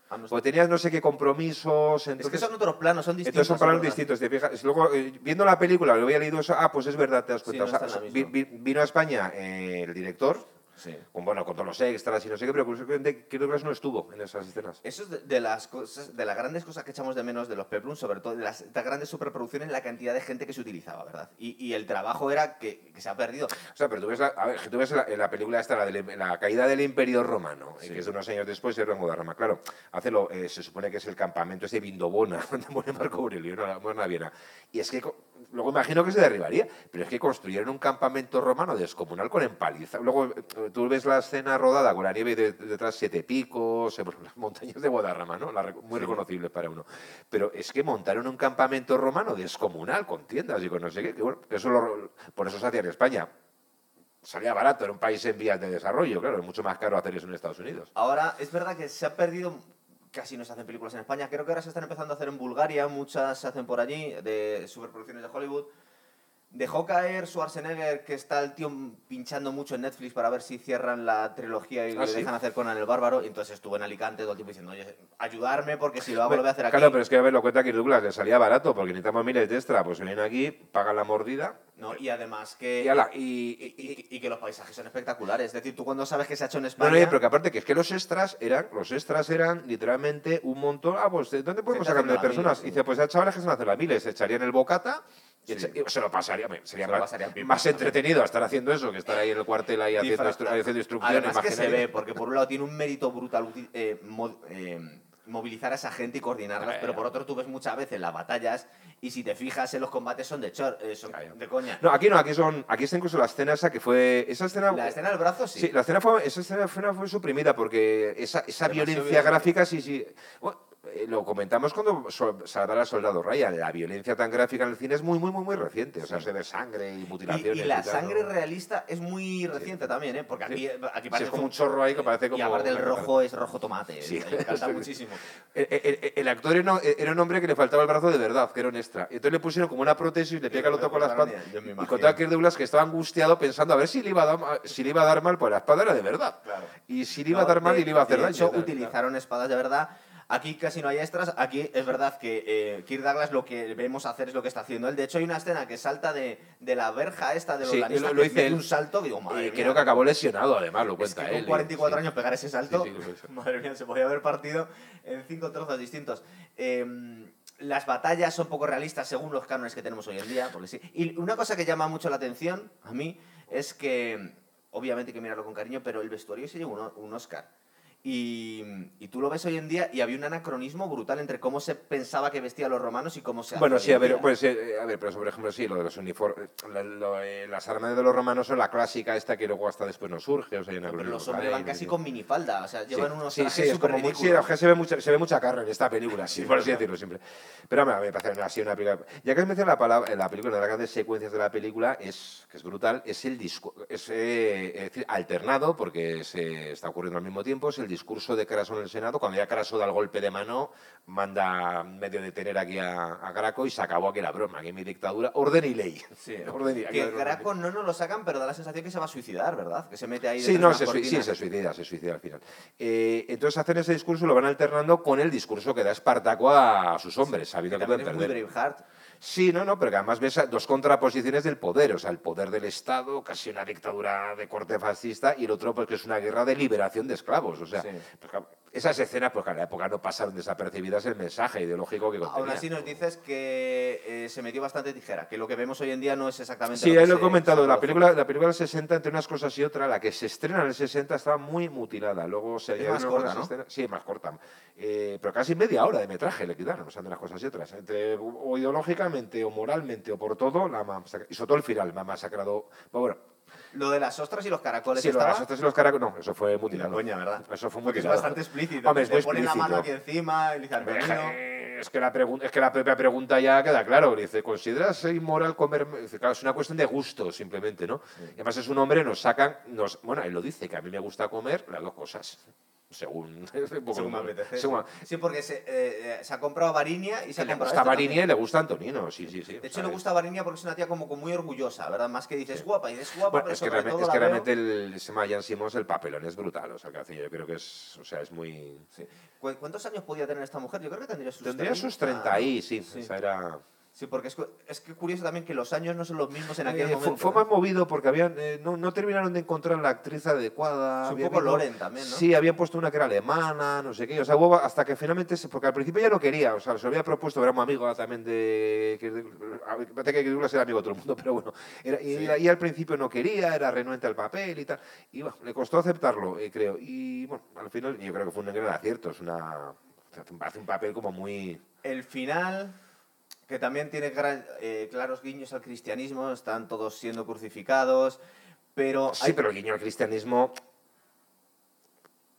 Ah, no porque tenías no sé qué compromisos es que entonces son otros planos, son distintos. entonces son planos ¿verdad? distintos te fijas luego eh, viendo la película lo había leído eso ah pues es verdad te das Sí, cuenta no O sea, vi- vi- vino a España eh, el director Sí. con bueno con todos los extras y no sé qué pero curiosamente Douglas no estuvo en esas escenas Eso es de, de las cosas, de las grandes cosas que echamos de menos de los peplums, sobre todo de las, de las grandes superproducciones, la cantidad de gente que se utilizaba, ¿verdad? Y, y el trabajo era que, que se ha perdido. O sea, pero tú ves la, a ver, que tú ves la, la película esta, la, caída del Imperio Romano, eh, que es de unos años después de Rama. Claro, hace lo, eh, se supone que es el campamento ese Vindobona, donde muere Marco Aurelio, no, no en Viena. Y es que, luego imagino que se derribaría, pero es que construyeron un campamento romano descomunal con empaliza. Luego eh, tú ves la escena rodada con la nieve de- detrás, siete picos, las montañas de Guadarrama, ¿no? La muy reconocibles para uno. Pero es que montaron un campamento romano descomunal, con tiendas y con no sé qué, que bueno, eso lo- por eso se hacía en España salía barato, era un país en vías de desarrollo, claro, es mucho más caro hacer eso en Estados Unidos. Ahora, es verdad que se ha perdido, casi no se hacen películas en España. Creo que ahora se están empezando a hacer en Bulgaria, muchas se hacen por allí, de superproducciones de Hollywood. Dejó caer Schwarzenegger, que está el tío pinchando mucho en Netflix para ver si cierran la trilogía y ¿Ah, le sí? dejan hacer Conan el Bárbaro. Y entonces estuvo en Alicante todo el tiempo diciendo, oye, ayudarme porque si lo hago lo voy a hacer aquí. Claro, pero es que a ver, lo cuenta que Douglas le salía barato porque necesitamos miles de extra. Pues vienen aquí, pagan la mordida No, y además que... y, ala, y- y- que los paisajes son espectaculares. Es decir, tú cuando sabes que se ha hecho en No, España... no, oye, pero que aparte que es que los extras eran, los extras eran literalmente un montón. Ah, pues ¿dónde podemos sacar de personas? Y dice, pues hay chavales que se van a hacer la miles, se echarían el bocata y, Sí. echa- se lo pasaría, sería Se lo más, más entretenido estar haciendo eso que estar ahí en el cuartel ahí haciendo, haciendo instrucciones. Además que se ve, porque por un lado tiene un mérito brutal eh, eh, movilizar a esa gente y ya, pero por otro tú ves muchas veces las batallas y si te fijas en los combates son de chor, eh, son de coña. No, aquí no, aquí son, aquí está incluso la escena esa que fue, esa escena... La escena del brazo sí. Sí, la escena fue, esa escena fue, suprimida porque esa, esa violencia gráfica sí, sí. Bueno, lo comentamos cuando Salvar al Soldado Ryan. La violencia tan gráfica en el cine es muy, muy, muy, muy reciente. O sea, se ve sangre y Y, mutilaciones. y la tal, sangre ¿no? realista es muy reciente también, ¿eh? Porque aquí, aquí Sí, parece es como un chorro ahí que parece como. Y aparte el rojo es rojo tomate. Sí. Me encanta muchísimo. El, el- el actor era, un- era un hombre que le faltaba el brazo de verdad, que era un extra. Y entonces le pusieron como una prótesis, le pega el otro con la espada. y- Y contaba Kirk Douglas que estaba angustiado pensando a ver si le iba a dar, si le iba a dar mal, pues la espada era de verdad. Claro. Y si le iba a dar mal y le iba a hacer de daño. hecho, utilizaron espadas de verdad. Aquí casi no hay extras. Aquí es verdad que eh, Kirk Douglas lo que vemos hacer es lo que está haciendo él. De hecho, hay una escena que salta de, de la verja esta de los Sí, lo- lo mete él. un salto digo, madre mía. creo que acabó lesionado, además, lo Es cuenta que con él. 44 Sí. años pegar ese salto, sí. madre mía, se podía haber partido en cinco trozos distintos. Eh, las batallas son poco realistas según los cánones que tenemos hoy en día, porque sí. Y una cosa que llama mucho la atención a mí es que, obviamente hay que mirarlo con cariño, pero el vestuario se lleva un, un Oscar. Y, y tú lo ves hoy en día y había un anacronismo brutal entre cómo se pensaba que vestían los romanos y cómo se Bueno, sí, a ver, pues, eh, a ver, pero por ejemplo, sí, lo de los uniformes, la- lo, eh, las armas de los romanos son la clásica esta que luego hasta después no surge, o sea, una Pero los hombres van casi con minifalda, o sea, llevan unos sí, trajes sí, es súper como muy, sí, es se ve mucha, se ve mucha carne en esta película, sí, por así decirlo siempre. Pero a mí me parece así una película. Ya que has mencionado la palabra, la película, una de las grandes secuencias de la película es que es brutal, es el discurso, es, eh, es decir, alternado, porque se está ocurriendo al mismo tiempo, es el discurso de Craso en el Senado, cuando ya Craso da el golpe de mano, manda medio detener aquí a, a Graco y se acabó aquí la broma, aquí mi dictadura, orden y ley. Sí, Orden y- aquí que. Graco no nos lo sacan, pero da la sensación que se va a suicidar, ¿verdad? Que se mete ahí Sí, no, se, sí, se suicida, se suicida al final. Eh, entonces hacen ese discurso y lo van alternando con el discurso que da Espartaco a sus hombres, sabiendo Que que pueden muy perder. Sí, no, no, pero que además ves dos contraposiciones del poder, o sea, el poder del Estado, casi una dictadura de corte fascista, y el otro, pues que es una guerra de liberación de esclavos. O sea, Sí. pues, esas escenas, pues que en la época no pasaron desapercibidas el mensaje ideológico que contenía. Aún así nos dices que eh, se metió bastante tijera, que lo que vemos hoy en día no es exactamente Sí, lo que ahí lo he comentado. La película, la película del 60, entre unas cosas y otras, la que se estrena en el 60 estaba muy mutilada. Luego se Es más corta, ¿no? escenas- Sí, más corta. Eh, pero casi media hora de metraje le quitaron, o sea, de unas cosas y otras. Entre, o ideológicamente, o moralmente, o por todo, la y sobre todo el final, me ha masacrado. Bueno, Lo de las ostras y los caracoles sí, lo de las ostras y los caracoles, no, eso fue mutilado. coña, ¿verdad? Eso fue Porque es mutilado. bastante explícito. Hombre, es muy ponen la mano aquí encima y dice Hombre, "Armenio". eh, Es que, la es que la propia pregunta ya queda claro. Dice, ¿consideras inmoral comer? Dice, claro, es una cuestión de gusto, simplemente, ¿no? Y además es un hombre, nos sacan, nos, bueno, él lo dice, que a mí me gusta comer las dos cosas. Según, Según me apetece. según- Sí, porque se, eh, eh, se ha comprado Varinia y se ha le comprado gusta Varinia y le gusta Antonino, sí, sí, sí. De hecho, le es- gusta Varinia porque es una tía como, como muy orgullosa, ¿verdad? Más que dices guapa, y dices guapa, Bueno, pero es que, sobre realmente, todo es que realmente el, se llama Jan Simons, el papelón es brutal. O sea, que hace, yo creo que es, o sea, es muy... Sí. ¿Cu- ¿Cuántos años podía tener esta mujer? Yo creo que tendría sus Tendría sus 30. 30 ahí, sí. Sí. O sea, era... Sí, porque es, es que curioso también que los años no son los mismos en aquel Eh, momento. fue, más movido porque habían, eh, no, no terminaron de encontrar la actriz adecuada. Sí, un poco Loren también, ¿no? Sí, habían puesto una que era alemana, no sé qué. O sea, hubo hasta que finalmente, porque al principio ya no quería, o sea, se lo había propuesto, era muy amigo también de. Que, que era amigo de todo el mundo, pero bueno. Era, y, Sí. y al principio no quería, era renuente al papel y tal. Y bueno, le costó aceptarlo, eh, creo. Y bueno, al final yo creo que fue un gran acierto. Es una. Un, hace un papel como muy. El final, que también tiene gran- eh, claros guiños al cristianismo, están todos siendo crucificados, pero... Sí, hay- pero el guiño al cristianismo.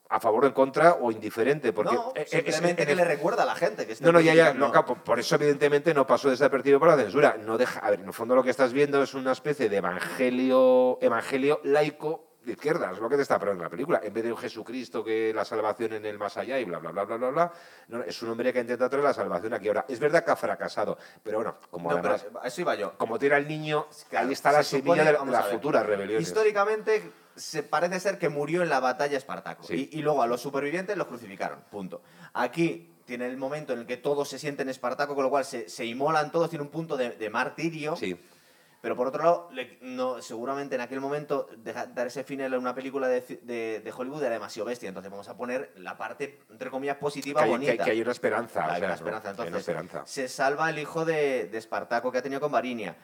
A favor o en contra o indiferente, porque no, eh, eh, es- simplemente que le recuerda a la gente que está No, no, ya, ya, no, por eso evidentemente no pasó desapercibido por la censura. No deja, a ver, en el fondo lo que estás viendo es una especie de evangelio, evangelio laico de izquierda, es lo que te está poniendo la película. En vez de un Jesucristo que la salvación en el más allá y bla, bla, bla, bla, bla, bla, no, es un hombre que ha intentado traer la salvación aquí. Ahora, es verdad que ha fracasado, pero bueno, como No, pero además, eso iba yo. como tira el niño, Claro, ahí está la se semilla supone- de la- vamos la a ver, futura rebelión. Históricamente se parece ser que murió en la batalla Espartaco. Sí. Y, y luego a los supervivientes los crucificaron. Punto. Aquí tiene el momento en el que todos se sienten Espartaco, con lo cual se, se inmolan todos, tiene un punto de, de martirio. Sí. Pero por otro lado, le- no, seguramente en aquel momento deja- dar ese final a una película de, ci- de- de Hollywood era demasiado bestia. Entonces vamos a poner la parte, entre comillas, positiva, Que hay, bonita. que- que hay una esperanza. Hay o sea, una esperanza. Una Entonces, esperanza. se salva el hijo de, de Espartaco que ha tenido con Varinia.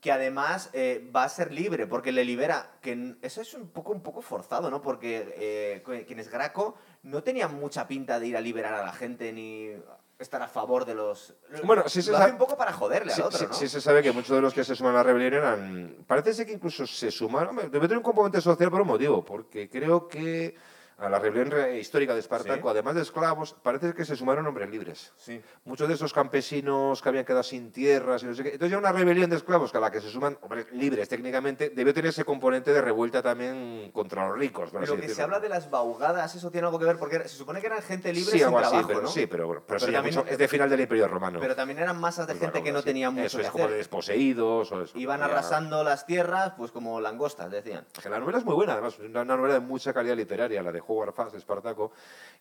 Que además eh, va a ser libre, porque le libera. Que eso es un poco, un poco forzado, ¿no? Porque eh, quien es Graco no tenía mucha pinta de ir a liberar a la gente ni estar a favor de los. Bueno, sí se lo hace un poco para joderle Sí, al otro, sí- ¿no? sí se sabe que muchos de los que se suman a la rebelión eran... Parece ser que incluso se sumaron... Debe tener un componente social por un motivo, porque creo que a la rebelión re- histórica de Espartaco, Sí. además de esclavos, parece que se sumaron hombres libres. Sí. Muchos de esos campesinos que habían quedado sin tierras y no sé qué. Entonces ya una rebelión de esclavos que a la que se suman hombres libres técnicamente, debió tener ese componente de revuelta también contra los ricos. Pero que se decirlo. habla de las baugadas, eso tiene algo que ver, porque se supone que eran gente libre Sí, sin algo así, trabajo, pero, ¿no? sí, pero bueno, pero Pero también- mucho- es de final del Imperio Romano. Pero también eran masas de Pues gente que no sí. tenía mucho Eso que es como hacer. de desposeídos o eso. Iban Ya. arrasando las tierras, pues como langostas, decían. Que la novela es muy buena, además, una, una novela de mucha calidad literaria, la de Howard Fast, Espartaco.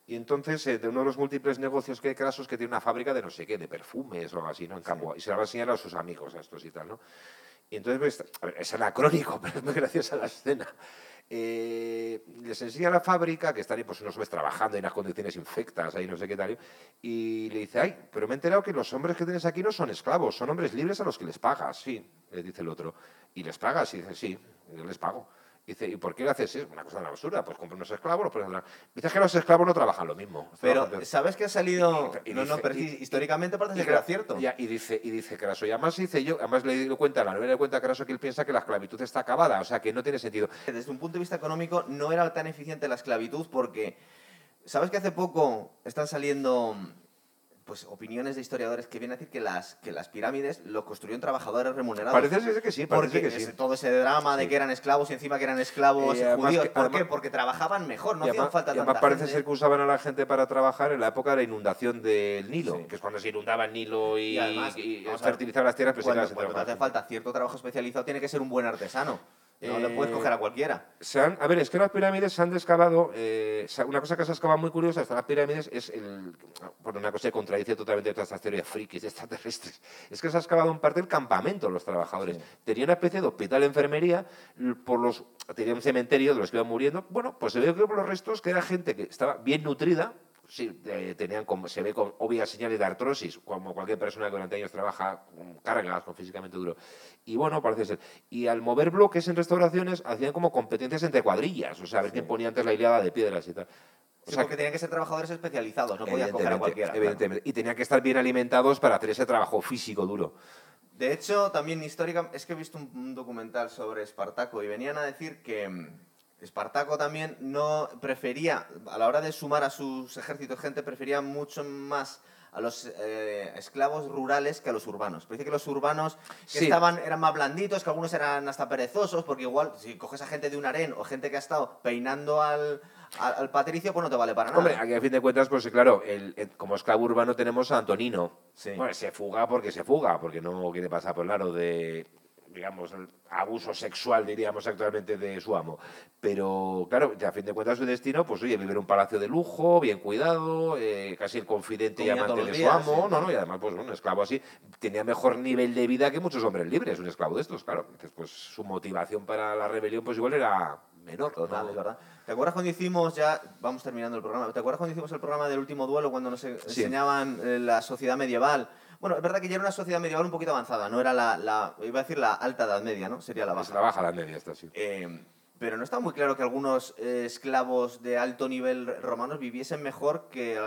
Y entonces, eh, de uno de los múltiples negocios que hay Crasos que tiene una fábrica de no sé qué, de perfumes o algo así, ¿no? En Campo. Y se la va a enseñar a sus amigos, a estos y tal, ¿no? Y entonces, pues, a ver, es anacrónico, pero es muy graciosa la escena. Eh, les enseña la fábrica, que están ahí pues, unos hombres trabajando en unas condiciones infectas, ahí no sé qué tal, y le dice, ay, pero me he enterado que los hombres que tienes aquí no son esclavos, son hombres libres a los que les pagas, sí, le dice el otro. ¿Y les pagas? Y dice, sí, yo les pago. Dice, ¿y por qué lo haces? Es una cosa tan absurda, pues compra unos esclavos, los pones a trabajar. Dice que los esclavos no trabajan lo mismo. Pero, ¿sabes que ha salido...? Y- y no, no, dice- pero históricamente parece que era cierto. y dice, y dice Craso, y además dice yo, además le doy cuenta, la novela le cuenta a Craso que él piensa que la esclavitud está acabada, o sea, que no tiene sentido. Desde un punto de vista económico no era tan eficiente la esclavitud porque... ¿Sabes que hace poco están saliendo pues opiniones de historiadores que vienen a decir que las, que las pirámides lo construyeron trabajadores remunerados? Parece ser que sí, parece Porque que sí. ese- todo ese drama de Sí. que eran esclavos y encima que eran esclavos Y además judíos. que- ¿Por además- qué? Porque trabajaban mejor, no hacían además, falta y además tanta parece gente. ser que usaban a la gente para trabajar en la época de la inundación del Nilo, Sí. que es cuando se inundaba el Nilo y, Y y vamos a ver, fertilizaba las tierras, pues cuando, cuando te hace falta cierto trabajo especializado tiene que ser un buen artesano. No le puedes Eh, coger a cualquiera. Se han- a ver, es que las pirámides se han excavado. eh, una cosa que se ha excavado muy curiosa de las pirámides es el, bueno, una cosa que contradice totalmente todas estas teorías frikis extraterrestres. Es que se ha excavado en parte el campamento de los trabajadores. Sí. Tenía una especie de hospital de enfermería por los tenía un cementerio de los que iban muriendo. Bueno, pues se ve que por los restos que era gente que estaba bien nutrida. Sí, eh, tenían como, se ve con obvias señales de artrosis, como cualquier persona que durante años trabaja con cargas, con físicamente duro. Y bueno, parece ser. Y al mover bloques en restauraciones, hacían como competencias entre cuadrillas, o sea, a ver quién ponía antes la hilada de piedras y tal. O Sí, sea, porque tenían que ser trabajadores especializados, no podías coger a evidentemente, cualquiera. claro. evidentemente. Y tenían que estar bien alimentados para hacer ese trabajo físico duro. De hecho, también histórica, es que he visto un, un documental sobre Espartaco y venían a decir que mm, Espartaco también no prefería, a la hora de sumar a sus ejércitos gente, prefería mucho más a los eh, esclavos rurales que a los urbanos. Parece que los urbanos que Sí. estaban eran más blanditos, que algunos eran hasta perezosos, porque igual si coges a gente de un harén o gente que ha estado peinando al, al, al patricio, pues no te vale para nada. Hombre, aquí a fin de cuentas, pues claro, el- el- como esclavo urbano tenemos a Antonino. Sí. Bueno, se fuga porque se fuga, porque no quiere pasar por el lado de, digamos, el abuso sexual, diríamos actualmente, de su amo. Pero claro, a fin de cuentas su destino, pues oye, vivir en un palacio de lujo, bien cuidado, eh, casi el confidente y amante de su amo, sí. no, no, y además, pues un esclavo así, tenía mejor nivel de vida que muchos hombres libres, un esclavo de estos, claro. Entonces, pues su motivación para la rebelión, pues igual era menor. Total, ¿no? es verdad. ¿Te acuerdas cuando hicimos ya, vamos terminando el programa, ¿te acuerdas cuando hicimos el programa del último duelo cuando nos e- Sí. enseñaban eh, la sociedad medieval? Bueno, es verdad que ya era una sociedad medieval un poquito avanzada, no era la, la- iba a decir la alta edad media, ¿no? Sería la Es baja. la baja la media esta, sí. Eh, pero no está muy claro que algunos eh, esclavos de alto nivel romanos viviesen mejor que eh,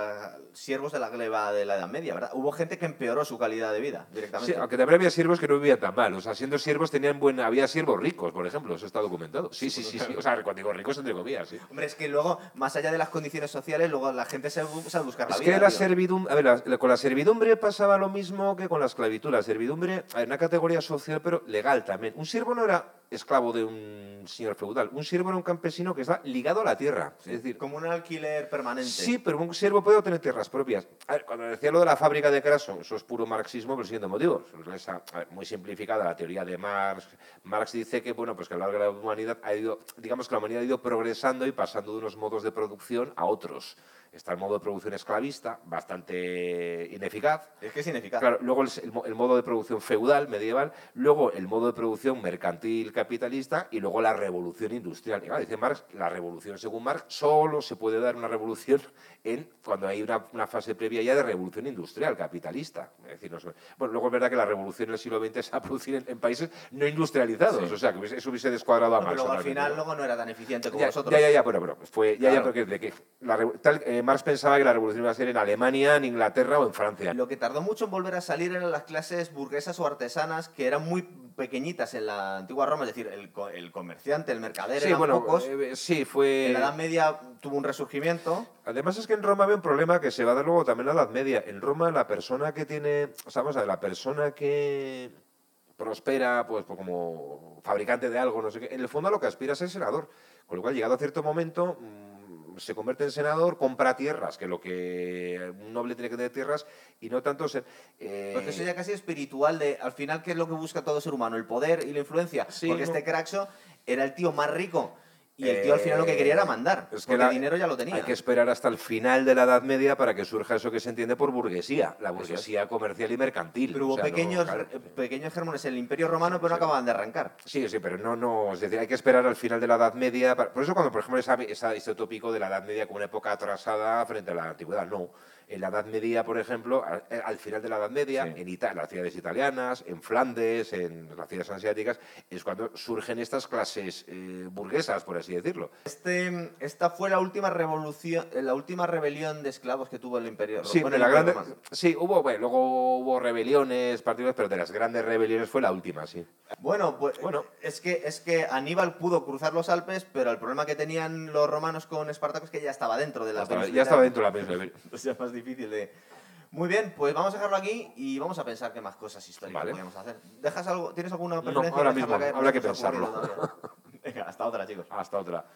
siervos de la gleba de la Edad Media, ¿verdad? Hubo gente que empeoró su calidad de vida directamente. Sí, aunque también había siervos que no vivían tan mal. O sea, siendo siervos tenían buen... Había siervos ricos, por ejemplo. Eso está documentado. Sí, sí, sí. sí. O sea, cuando digo ricos, entre comillas, sí. Hombre, es que luego, más allá de las condiciones sociales, luego la gente se sabe buscar la Es vida. que la servidumbre... A ver, la- con la servidumbre pasaba lo mismo que con la esclavitud. La servidumbre era una categoría social, pero legal también. Un siervo no era esclavo de un señor feudal. Un siervo era un campesino que está ligado a la tierra. Es decir, Como un alquiler permanente. Sí, pero un siervo puede obtener tierras propias. A ver, cuando decía lo de la fábrica de Craso, eso es puro marxismo por el siguiente motivo. Es a ver, muy simplificada la teoría de Marx. Marx dice que, bueno, pues que a lo largo de la humanidad ha ido, digamos que la humanidad ha ido progresando y pasando de unos modos de producción a otros. Está el modo de producción esclavista, bastante ineficaz. Es que es ineficaz. Claro, luego el, el el modo de producción feudal, medieval, luego el modo de producción mercantil, capitalista y luego la revolución industrial. Y claro, dice Marx, la revolución, según Marx, solo se puede dar una revolución en cuando hay una, una fase previa ya de revolución industrial, capitalista. Es decir, no bueno, luego es verdad que la revolución en el siglo XX se va a producir en, en países no industrializados, Sí. o sea, que hubiese- eso hubiese descuadrado a Marx. pero luego al final luego no era tan eficiente como Ya, vosotros. ya, ya, ya, bueno, pero fue, ya, ya, porque de que la revo- tal, eh, Marx pensaba que la revolución iba a ser en Alemania, en Inglaterra o en Francia. Lo que tardó mucho en volver a salir eran las clases burguesas o artesanas que eran muy pequeñitas en la antigua Roma, decir, el, el comerciante, el mercader, Sí, eran bueno, pocos. eh, sí, fue... En la Edad Media tuvo un resurgimiento. Además es que en Roma había un problema que se va a dar luego también en la Edad Media. En Roma la persona que tiene, o sea, vamos a ver, la persona que prospera pues, pues, como fabricante de algo, no sé qué, en el fondo a lo que aspira es ser senador. Con lo cual, llegado a cierto momento, mm, se convierte en senador, compra tierras, que lo que un noble tiene que tener tierras, y no tanto ser... eh, Porque eso ya casi espiritual de, al final, ¿qué es lo que busca todo ser humano? El poder y la influencia. Sí, Porque no. este Craxo era el tío más rico. Y el tío al final lo que quería era mandar. Es que porque la- el dinero ya lo tenía. Hay que esperar hasta el final de la Edad Media para que surja eso que se entiende por burguesía, la burguesía comercial y mercantil. Pero O hubo no, pequeños, claro. eh, pequeños gérmenes en el Imperio Romano, pero no acababan de arrancar. Sí, sí, pero no, no, es decir, hay que esperar al final de la Edad Media. para- por eso cuando, por ejemplo, esa, esa, ese tópico de la Edad Media como una época atrasada frente a la antigüedad, no. En la Edad Media, por ejemplo, al, al final de la Edad Media, Sí. en Ita- las ciudades italianas, en Flandes, en las ciudades asiáticas, es cuando surgen estas clases eh, burguesas, por así decirlo. Este, esta fue la última revolución, eh, la última rebelión de esclavos que tuvo el Imperio Sí, bueno, la grande, sí, hubo, bueno, luego hubo rebeliones particulares, pero de las grandes rebeliones fue la última, sí. Bueno, pues Bueno. Es, que, es que Aníbal pudo cruzar los Alpes, pero el problema que tenían los romanos con Espartaco es que ya estaba dentro de la Ya península ya estaba dentro de la península difícil de... Muy bien, pues vamos a dejarlo aquí y vamos a pensar qué más cosas históricas Vale. podemos hacer. ¿Dejas algo, ¿Tienes alguna No, preferencia? ahora mismo habrá que pensarlo. Venga, hasta otra, chicos. Hasta otra.